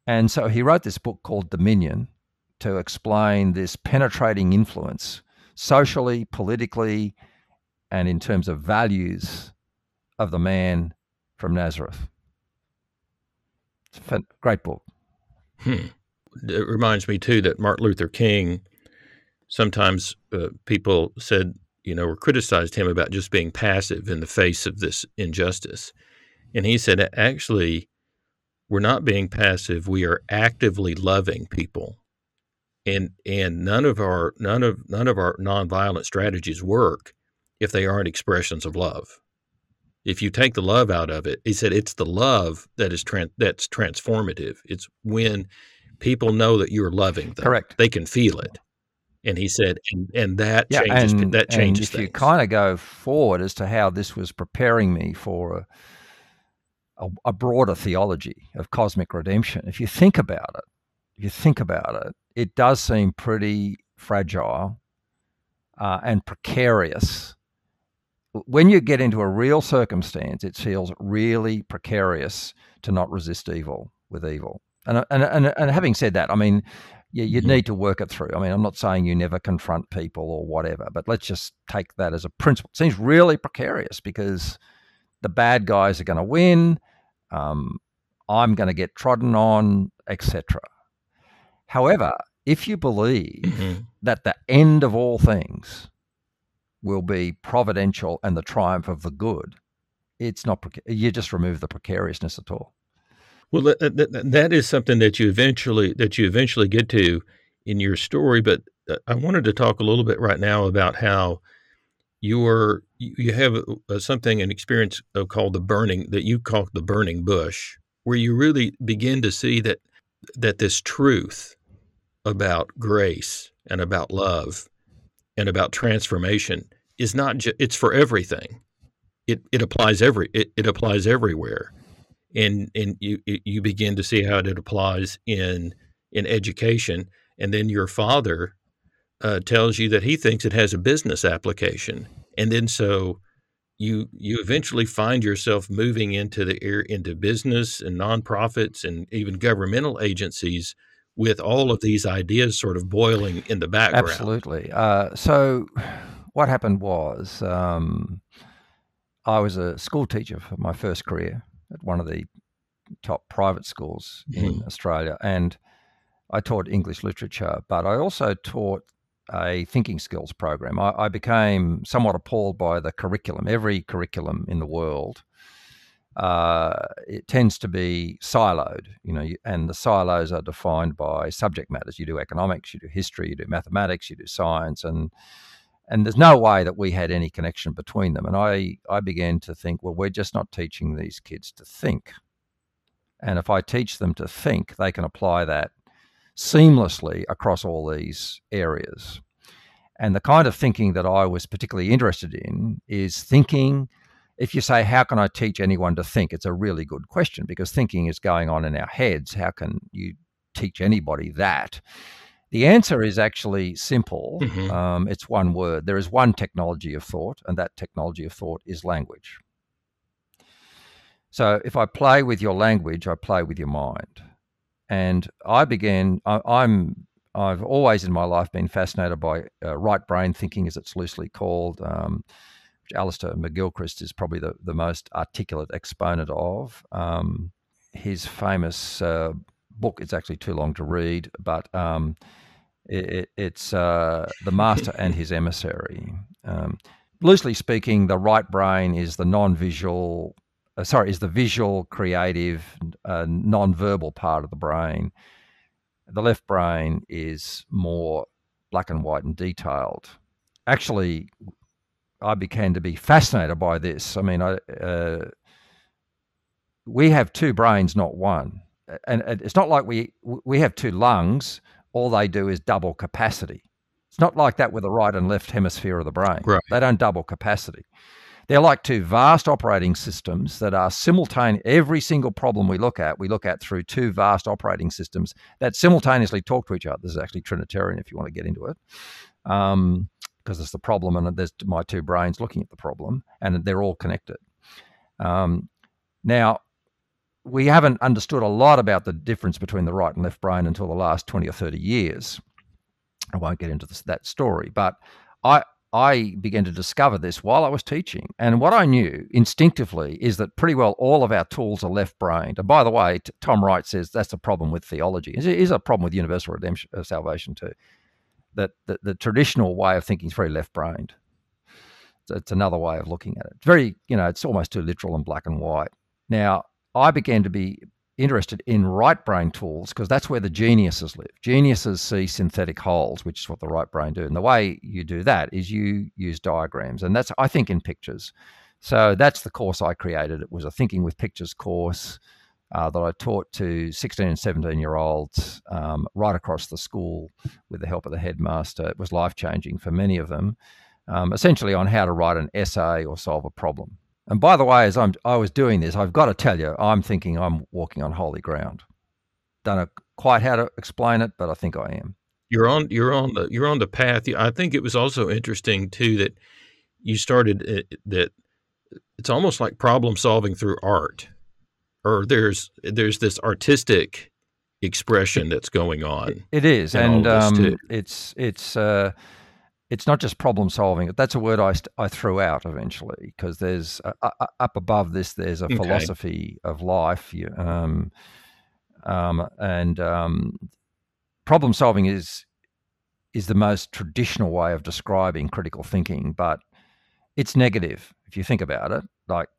And so he wrote this book called Dominion to explain this penetrating influence socially, politically, and in terms of values of the man from Nazareth. It's a great book. Hmm. It reminds me, too, that Martin Luther King, sometimes uh, people said, you know, or criticized him about just being passive in the face of this injustice. And he said, actually, we're not being passive. We are actively loving people. And and none of our none of none of our nonviolent strategies work if they aren't expressions of love. If you take the love out of it, he said it's the love that is tran- that's transformative. It's when people know that you're loving them. Correct. They can feel it. And he said, and, and that yeah, changes and, that changes and if things. you kind of go forward as to how this was preparing me for a, a, a, broader theology of cosmic redemption. If you think about it, if you think about it, it does seem pretty fragile uh, and precarious. When you get into a real circumstance, it feels really precarious to not resist evil with evil. And, and, and, and having said that, I mean, you, would mm-hmm. need to work it through. I mean, I'm not saying you never confront people or whatever, but let's just take that as a principle. It seems really precarious because the bad guys are going to win um, I'm going to get trodden on, etc. However, if you believe mm-hmm. that the end of all things will be providential and the triumph of the good, it's not. You just remove the precariousness at all. Well, that, that, that is something that you eventually that you eventually get to in your story. But uh, I wanted to talk a little bit right now about how you are you have uh, something an experience called the burning that you call the burning bush where you really begin to see that that this truth about grace and about love and about transformation is not just it's for everything. It it applies every it, it applies everywhere. And and you you begin to see how it applies in in education. And then your father uh, tells you that he thinks it has a business application, and then so you you eventually find yourself moving into the air into business and nonprofits and even governmental agencies with all of these ideas sort of boiling in the background. Absolutely. Uh, so, what happened was um, I was a school teacher for my first career at one of the top private schools mm-hmm. in Australia, and I taught English literature, but I also taught a thinking skills program. I, I, became somewhat appalled by the curriculum. Every curriculum in the world, uh, it tends to be siloed, you know, and the silos are defined by subject matters. You do economics, you do history, you do mathematics, you do science, and and there's no way that we had any connection between them. And I I began to think, well, we're just not teaching these kids to think. And if I teach them to think, they can apply that seamlessly across all these areas. And the kind of thinking that I was particularly interested in is thinking. If you say, How can I teach anyone to think? It's a really good question because thinking is going on in our heads. How can you teach anybody that? The answer is actually simple. Mm-hmm. Um, it's one word. There is one technology of thought, and that technology of thought is language. So if I play with your language, I play with your mind. And I began, I, I'm I've always in my life been fascinated by uh, right brain thinking, as it's loosely called, um, which Alistair McGilchrist is probably the, the most articulate exponent of. Um, his famous uh, book, it's actually too long to read, but um, it, it's uh, The Master and His Emissary. Um, loosely speaking, the right brain is the non visual uh, sorry, is the visual, creative, uh, non-verbal part of the brain. The left brain is more black and white and detailed. Actually, I began to be fascinated by this. I mean, I, uh, we have two brains, not one. and it's not like we we have two lungs. All they do is double capacity. It's not like that with the right and left hemisphere of the brain. Right. They don't double capacity. They're like two vast operating systems that are simultaneous. Every single problem we look at, we look at through two vast operating systems that simultaneously talk to each other. This is actually Trinitarian if you want to get into it. Um, because it's the problem, and there's my two brains looking at the problem, and they're all connected. Um, now, we haven't understood a lot about the difference between the right and left brain until the last 20 or 30 years. I won't get into this, that story, but I, I began to discover this while I was teaching. And what I knew instinctively is that pretty well all of our tools are left brained. And by the way, Tom Wright says that's a problem with theology. It is a problem with universal redemption, uh, salvation too. That the, the, traditional way of thinking is very left brained. So it's another way of looking at it. It's very, you know, it's almost too literal and black and white. Now, I began to be interested in right brain tools because that's where the geniuses live. Geniuses see synthetic wholes, which is what the right brain do. And the way you do that is you use diagrams, and that's I think in pictures. So that's the course I created. It was a thinking with pictures course uh, that I taught to 16 and 17 year olds um, right across the school with the help of the headmaster. It was life changing for many of them, um, essentially on how to write an essay or solve a problem. And by the way, as I'm, I was doing this, I've got to tell you, I'm thinking I'm walking on holy ground. Don't know quite how to explain it, but I think I am. You're on, you're on the, you're on the path. I think it was also interesting too that you started it, uh, that it's almost like problem solving through art, or there's there's this artistic expression that's going on. it is, and um, it's it's. Uh, it's not just problem solving. That's a word I, I threw out eventually because there's uh, up above this there's a okay. philosophy of life, um, um, and um, problem solving is is the most traditional way of describing critical thinking, but it's negative if you think about it, like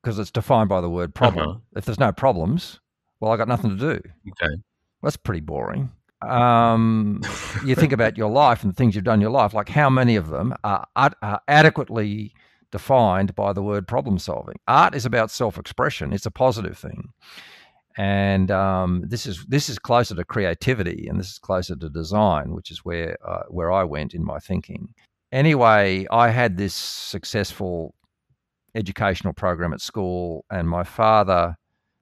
because it's defined by the word problem. Uh-huh. If there's no problems, well, I got nothing to do. Okay, that's pretty boring um, you think about your life and the things you've done in your life, like how many of them are, are adequately defined by the word problem solving? Art is about self expression, it's a positive thing. And um, this is this is closer to creativity, and this is closer to design, which is where uh, where I went in my thinking. Anyway, I had this successful educational program at school, and my father.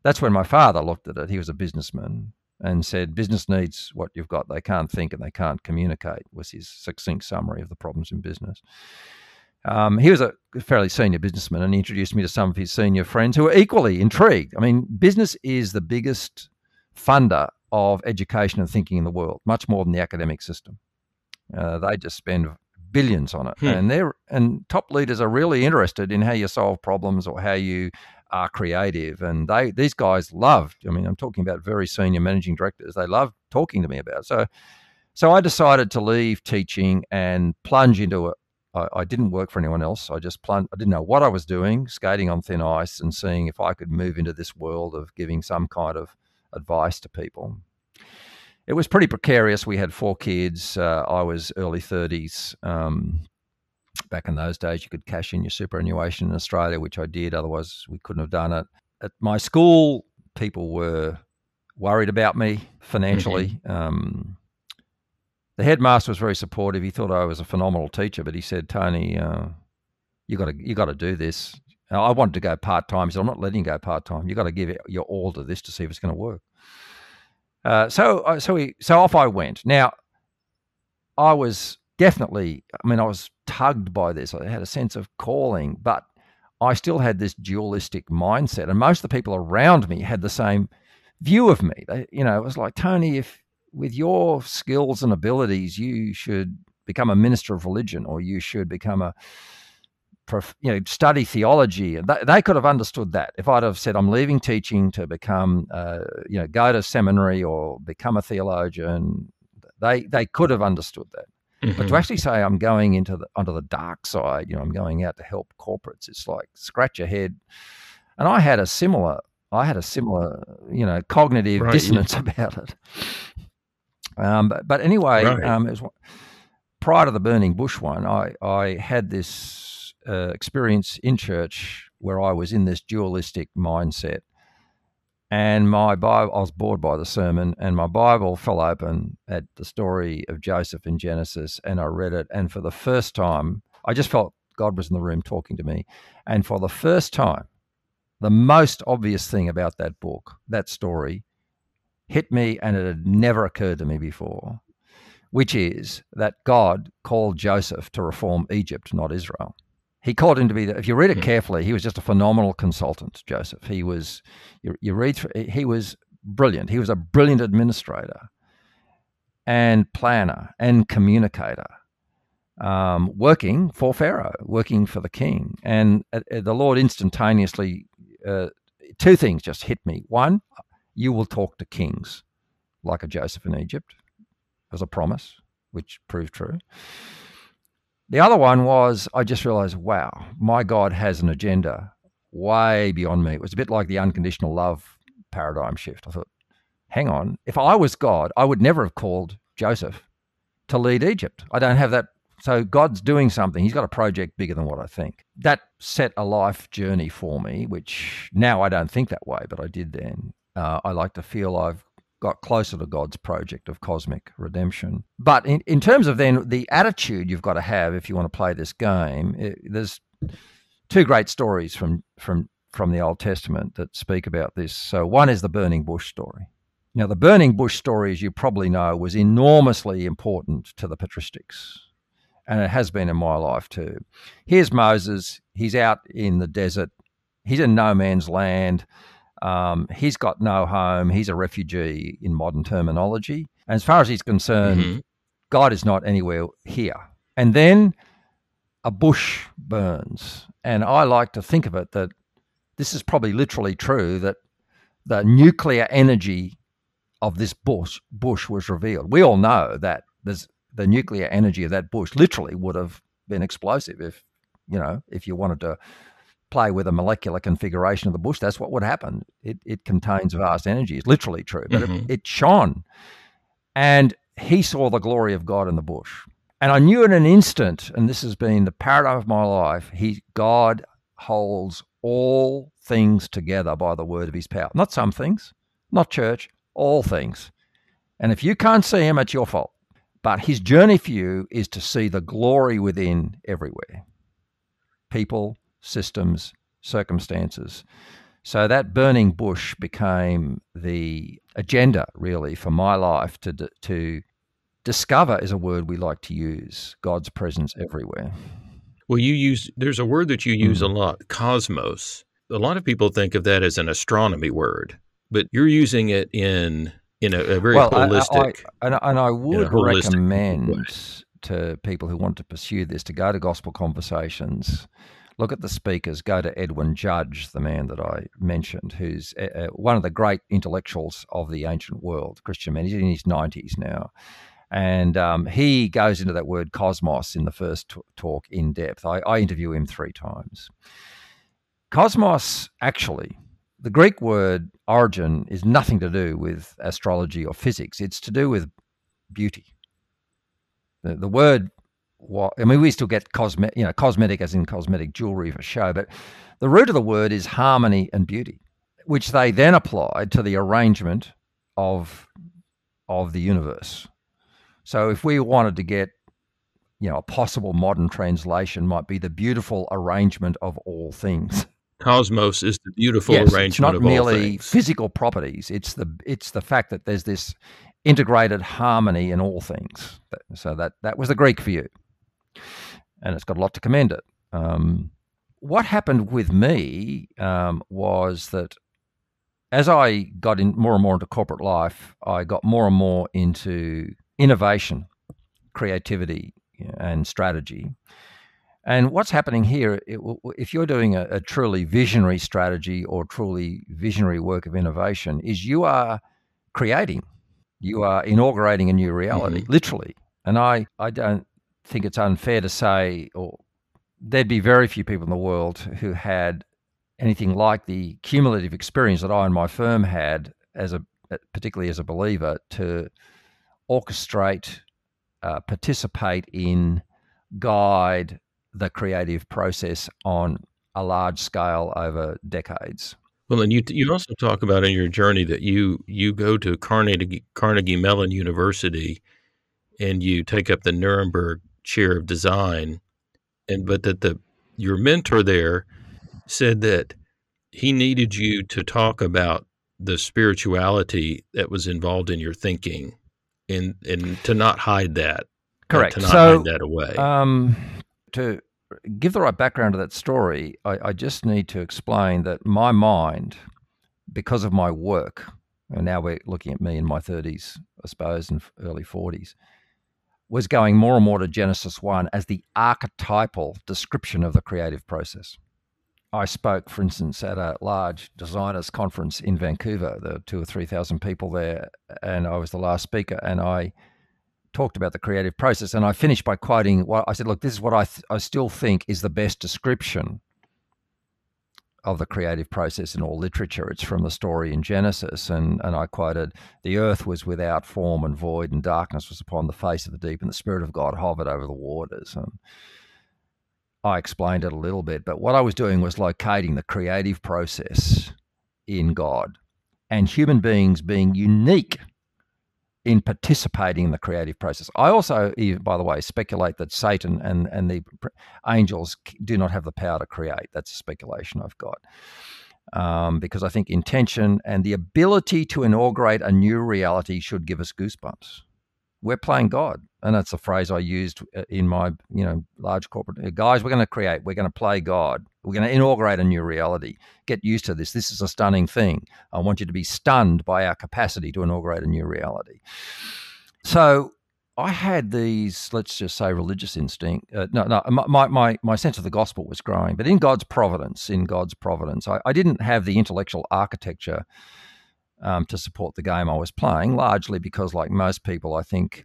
That's when my father looked at it. He was a businessman, and said business needs what you've got. They can't think and they can't communicate, was his succinct summary of the problems in business. Um, he was a fairly senior businessman and he introduced me to some of his senior friends who were equally intrigued. I mean, business is the biggest funder of education and thinking in the world, much more than the academic system. Uh, they just spend billions on it, hmm. and they're and top leaders are really interested in how you solve problems or how you are creative and they these guys loved i mean i'm talking about very senior managing directors they loved talking to me about it. so so i decided to leave teaching and plunge into it. I, didn't work for anyone else. I just plunged i didn't know what i was doing skating on thin ice and seeing if i could move into this world of giving some kind of advice to people. It was pretty precarious. We had four kids. Uh, i was early 30s um, back in those days, you could cash in your superannuation in Australia, which I did. Otherwise, we couldn't have done it. At my school, people were worried about me financially. Mm-hmm. Um, the headmaster was very supportive. He thought I was a phenomenal teacher, but he said, "Tony, uh, you got to you got to do this." I wanted to go part time. He said, "I'm not letting you go part time. You got to give it your all to this to see if it's going to work." Uh, so uh, so he, so off I went. Now, I was definitely, I mean, I was tugged by this. I had a sense of calling, but I still had this dualistic mindset. And most of the people around me had the same view of me. They, you know, it was like, Tony, if with your skills and abilities, you should become a minister of religion or you should become a, you know, study theology. And they, could have understood that. If I'd have said, I'm leaving teaching to become, uh, you know, go to seminary or become a theologian, they, they could have understood that. Mm-hmm. But to mm-hmm. actually say I'm going into the onto the dark side, you know, I'm going out to help corporates, it's like scratch your head. And I had a similar, I had a similar, you know, cognitive right. dissonance about it. Um, but, but anyway, right. um, was, prior to the burning bush one, I I had this uh, experience in church where I was in this dualistic mindset, and my Bible, I was bored by the sermon, and my Bible fell open at the story of Joseph in Genesis, and I read it. And for the first time, I just felt God was in the room talking to me. And for the first time, the most obvious thing about that book, that story, hit me, and it had never occurred to me before, which is that God called Joseph to reform Egypt, not Israel. He called him to be, the, if you read it carefully, he was just a phenomenal consultant, Joseph. He was, you, you read, he was brilliant. He was a brilliant administrator and planner and communicator, um, working for Pharaoh, working for the king. And uh, uh, the Lord instantaneously, uh, two things just hit me. One, you will talk to kings like a Joseph in Egypt as a promise, which proved true. The other one was I just realized, wow, my God has an agenda way beyond me. It was a bit like the unconditional love paradigm shift. I thought, hang on, if I was God, I would never have called Joseph to lead Egypt. I don't have that. So God's doing something. He's got a project bigger than what I think. That set a life journey for me, which now I don't think that way, but I did then. Uh, I like to feel I've got closer to God's project of cosmic redemption. But in, in terms of then the attitude you've got to have if you want to play this game, it, there's two great stories from, from, from the Old Testament that speak about this. So one is the burning bush story. Now, the burning bush story, as you probably know, was enormously important to the patristics. And it has been in my life too. Here's Moses. He's out in the desert. He's in no man's land. Um, he's got no home. He's a refugee in modern terminology. And as far as he's concerned, mm-hmm. God is not anywhere here. And then a bush burns. And I like to think of it that this is probably literally true that the nuclear energy of this bush bush was revealed. We all know that there's the nuclear energy of that bush literally would have been explosive if you know if you wanted to play with a molecular configuration of the bush, that's what would happen. It, it contains vast energy. It's literally true, but mm-hmm. it, it shone. And he saw the glory of God in the bush. And I knew in an instant, and this has been the paradigm of my life, he God holds all things together by the word of his power. Not some things, not church, all things. And if you can't see him, it's your fault. But his journey for you is to see the glory within everywhere. People, systems, circumstances. So that burning bush became the agenda, really, for my life to, to discover is a word we like to use God's presence everywhere. Well, you use, there's a word that you use mm. a lot, cosmos. A lot of people think of that as an astronomy word, but you're using it in in a, a very well, holistic. I, I, and, and, I would recommend to people who want to pursue this to go to Gospel Conversations look at the speakers, go to Edwin Judge, the man that I mentioned, who's uh, one of the great intellectuals of the ancient world, Christian man. He's in his 90s now. And um, he goes into that word cosmos in the first t- talk in depth. I, I interview him three times. Cosmos, actually, the Greek word origin is nothing to do with astrology or physics, it's to do with beauty. The, the word what I mean, we still get cosmetic, you know, cosmetic as in cosmetic jewelry for show, but the root of the word is harmony and beauty, which they then applied to the arrangement of of the universe. So if we wanted to get, you know, a possible modern translation might be the beautiful arrangement of all things. Cosmos is the beautiful yes, arrangement it's not of merely physical properties. It's the it's the fact that there's this integrated harmony in all things. So that that was the Greek view and it's got a lot to commend it. Um, what happened with me um, was that as I got in more and more into corporate life, I got more and more into innovation, creativity, and strategy. And what's happening here, it, if you're doing a, a, truly visionary strategy or truly visionary work of innovation, is you are creating, you are inaugurating a new reality, mm-hmm. literally. And I, I don't think it's unfair to say, or there'd be very few people in the world who had anything like the cumulative experience that I and my firm had as a particularly as a believer to orchestrate, uh, participate in, guide the creative process on a large scale over decades. Well, and you you also talk about in your journey that you you go to Carnegie Carnegie Mellon University, and you take up the Nierenberg Chair of Design, and but that the your mentor there said that he needed you to talk about the spirituality that was involved in your thinking, and and to not hide that. Correct. To not so, hide that away. Um, to give the right background to that story, I, I, just need to explain that my mind, because of my work, and now we're looking at me in my 30s, I suppose, and early 40s, was going more and more to Genesis 1 as the archetypal description of the creative process. I spoke, for instance, at a large designers conference in Vancouver. There were two or 3,000 people there, and I was the last speaker. And I talked about the creative process, and I finished by quoting what I said. Look, this is what I th- I still think is the best description of the creative process in all literature. It's from the story in Genesis, and and I quoted, "The earth was without form and void, and darkness was upon the face of the deep, and the spirit of God hovered over the waters." And I explained it a little bit, but what I was doing was locating the creative process in God and human beings being unique in participating in the creative process. I also, by the way, speculate that Satan and, and the angels do not have the power to create. That's a speculation I've got. Um, because I think intention and the ability to inaugurate a new reality should give us goosebumps. We're playing God and that's a phrase I used uh, in my you know large corporate guys. We're going to create. We're going to play God. We're going to inaugurate a new reality. Get used to this. This is a stunning thing. I want you to be stunned by our capacity to inaugurate a new reality. So I had these, let's just say, religious instinct. Uh, no, no, my, my, my sense of the gospel was growing, but in God's providence, in God's providence, I, I didn't have the intellectual architecture um, to support the game I was playing, largely because, like most people, I think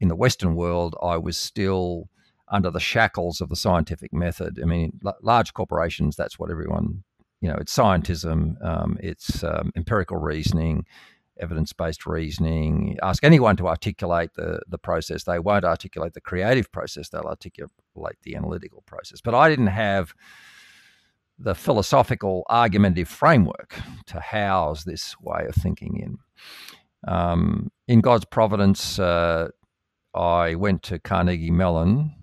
in the Western world, I was still under the shackles of the scientific method. I mean, large corporations, that's what everyone, you know, it's scientism, um, it's um, empirical reasoning, evidence based reasoning. Ask anyone to articulate the, the process. They won't articulate the creative process, they'll articulate the analytical process. But I didn't have the philosophical argumentative framework to house this way of thinking in. Um, in God's providence, uh, I went to Carnegie Mellon,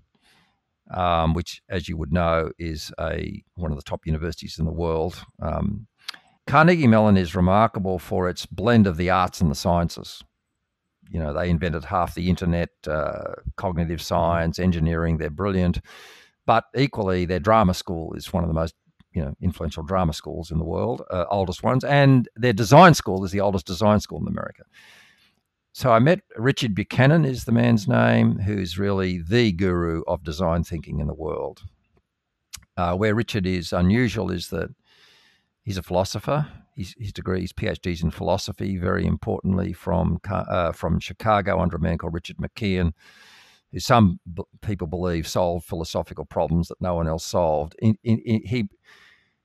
um, which, as you would know, is a one of the top universities in the world. Um, Carnegie Mellon is remarkable for its blend of the arts and the sciences. You know, they invented half the internet, uh, cognitive science, engineering. They're brilliant, but equally, their drama school is one of the most you know influential drama schools in the world, uh, oldest ones, and their design school is the oldest design school in America. So I met Richard Buchanan, is the man's name, who's really the guru of design thinking in the world. Uh, where Richard is unusual is that he's a philosopher. His degree, his PhD's in philosophy, very importantly from uh, from Chicago under a man called Richard McKeon, who some b- people believe solved philosophical problems that no one else solved. In, in, in, he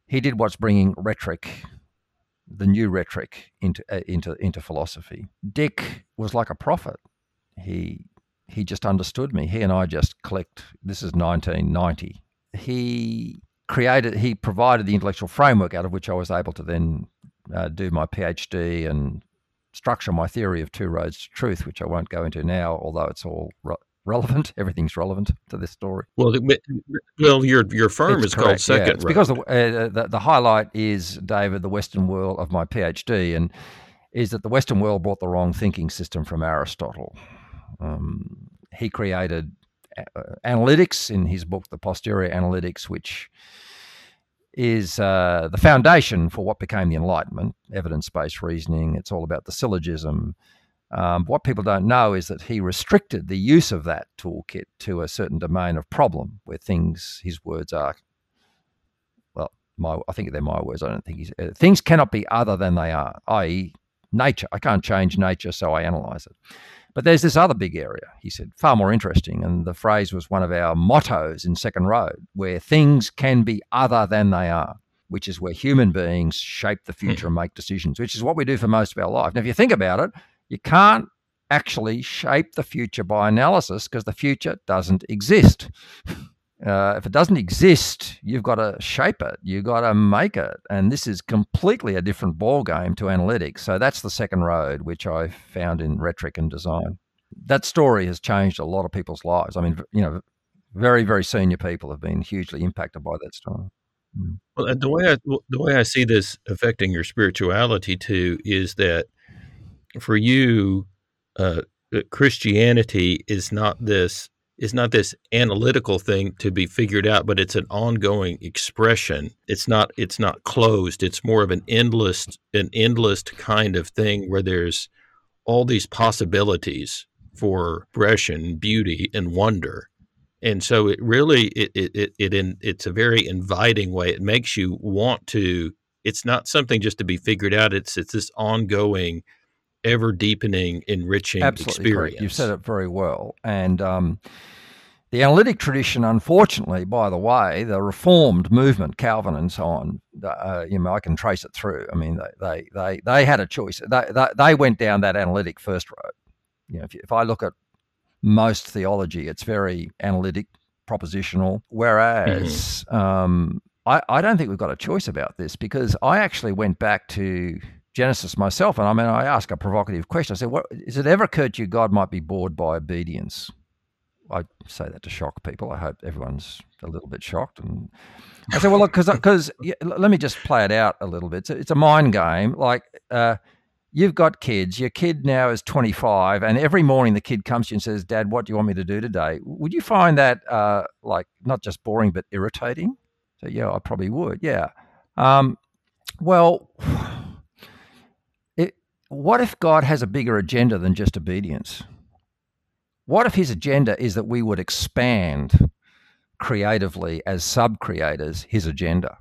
he did what's bringing rhetoric the new rhetoric into uh, into into philosophy. Dick was like a prophet. He he just understood me. He and I just clicked. This is 1990. He created. He provided the intellectual framework out of which I was able to then uh, do my PhD and structure my theory of two roads to truth, which I won't go into now, although it's all relevant. Everything's relevant to this story. Well, well, your your firm it's is correct, called Second. Yeah. It's because the, uh, the, the highlight is David, the Western world of my PhD, and is that the Western world brought the wrong thinking system from Aristotle. Um, he created uh, analytics in his book, The Posterior Analytics, which is uh, the foundation for what became the Enlightenment, evidence based reasoning. It's all about the syllogism. Um, what people don't know is that he restricted the use of that toolkit to a certain domain of problem where things, his words are, well, my, I think they're my words. I don't think he's, uh, things cannot be other than they are, i.e., nature. I can't change nature, so I analyze it. But there's this other big area, he said, far more interesting. And the phrase was one of our mottos in Second Road, where things can be other than they are, which is where human beings shape the future hmm. and make decisions, which is what we do for most of our life. Now, if you think about it, you can't actually shape the future by analysis because the future doesn't exist. Uh, if it doesn't exist, you've got to shape it. You've got to make it, and this is completely a different ball game to analytics. So that's the second road, which I found in rhetoric and design. That story has changed a lot of people's lives. I mean, you know, very very senior people have been hugely impacted by that story. Mm. Well, the way I the way I see this affecting your spirituality too is that for you, uh, Christianity is not this is not this analytical thing to be figured out, but it's an ongoing expression. It's not it's not closed. It's more of an endless an endless kind of thing where there's all these possibilities for expression, beauty, and wonder. And so it really it it it, it in, it's a very inviting way. It makes you want to. It's not something just to be figured out. It's it's this ongoing ever deepening, enriching Absolutely experience. Correct. You've said it very well. And um, the analytic tradition, unfortunately, by the way, the Reformed movement, Calvin and so on, uh, you know, I can trace it through. I mean, they they they, they had a choice. They, they, they went down that analytic first road. You know, if, if I look at most theology, it's very analytic, propositional. Whereas mm-hmm. um, I, I don't think we've got a choice about this because I actually went back to Genesis myself, and I mean, I ask a provocative question. I said, "What is it ever occurred to you God might be bored by obedience?" I say that to shock people. I hope everyone's a little bit shocked. And I said, "Well, look, because because yeah, let me just play it out a little bit. It's a, it's a mind game. Like uh, you've got kids. Your kid now is 25, and every morning the kid comes to you and says, "Dad, what do you want me to do today?" Would you find that uh, like not just boring but irritating? So yeah, I probably would. Yeah. Um, well what if God has a bigger agenda than just obedience? What if his agenda is that we would expand creatively as sub creators his agenda?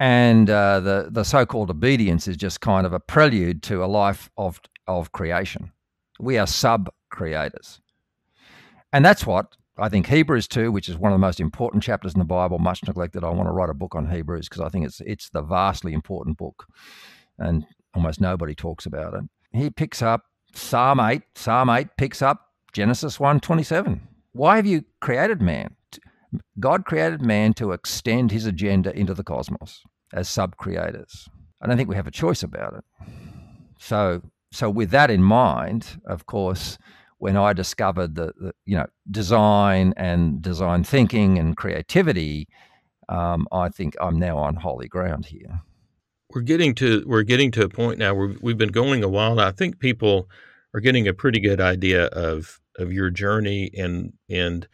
And uh, the, the so called obedience is just kind of a prelude to a life of, of creation. We are sub creators. And that's what I think Hebrews 2, which is one of the most important chapters in the Bible, much neglected. I want to write a book on Hebrews because I think it's, it's the vastly important book. And almost nobody talks about it. He picks up Psalm 8. Psalm 8 picks up Genesis 1:27. Why have you created man? God created man to extend his agenda into the cosmos as sub-creators. I don't think we have a choice about it. So so with that in mind, of course, when I discovered the, the you know design and design thinking and creativity, um, I think I'm now on holy ground here we're getting to we're getting to a point now where we've been going a while. Now. I think people are getting a pretty good idea of of your journey and and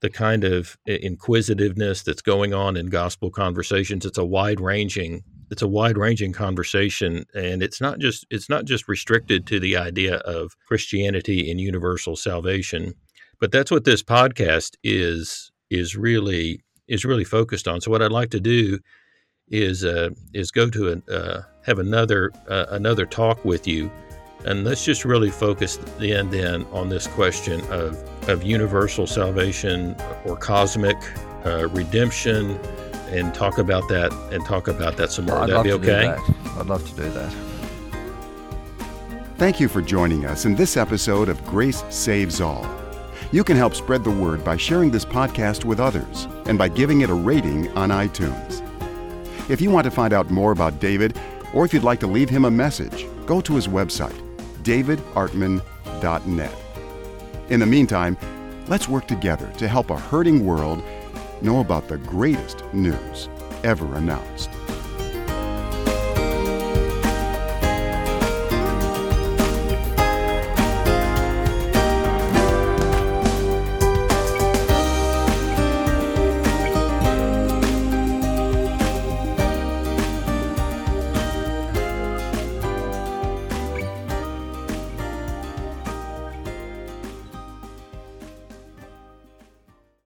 the kind of inquisitiveness that's going on in gospel conversations. It's a wide ranging it's a wide ranging conversation and it's not just it's not just restricted to the idea of Christianity and universal salvation. But that's what this podcast is is really is really focused on. So what I'd like to do is uh, is go to an, uh, have another uh, another talk with you, and let's just really focus then then on this question of of universal salvation or cosmic uh, redemption, and talk about that and talk about that some more. Would that be okay? I'd love to do that. Thank you for joining us in this episode of Grace Saves All. You can help spread the word by sharing this podcast with others and by giving it a rating on iTunes. If you want to find out more about David, or if you'd like to leave him a message, go to his website, davidartman.net. In the meantime, let's work together to help a hurting world know about the greatest news ever announced.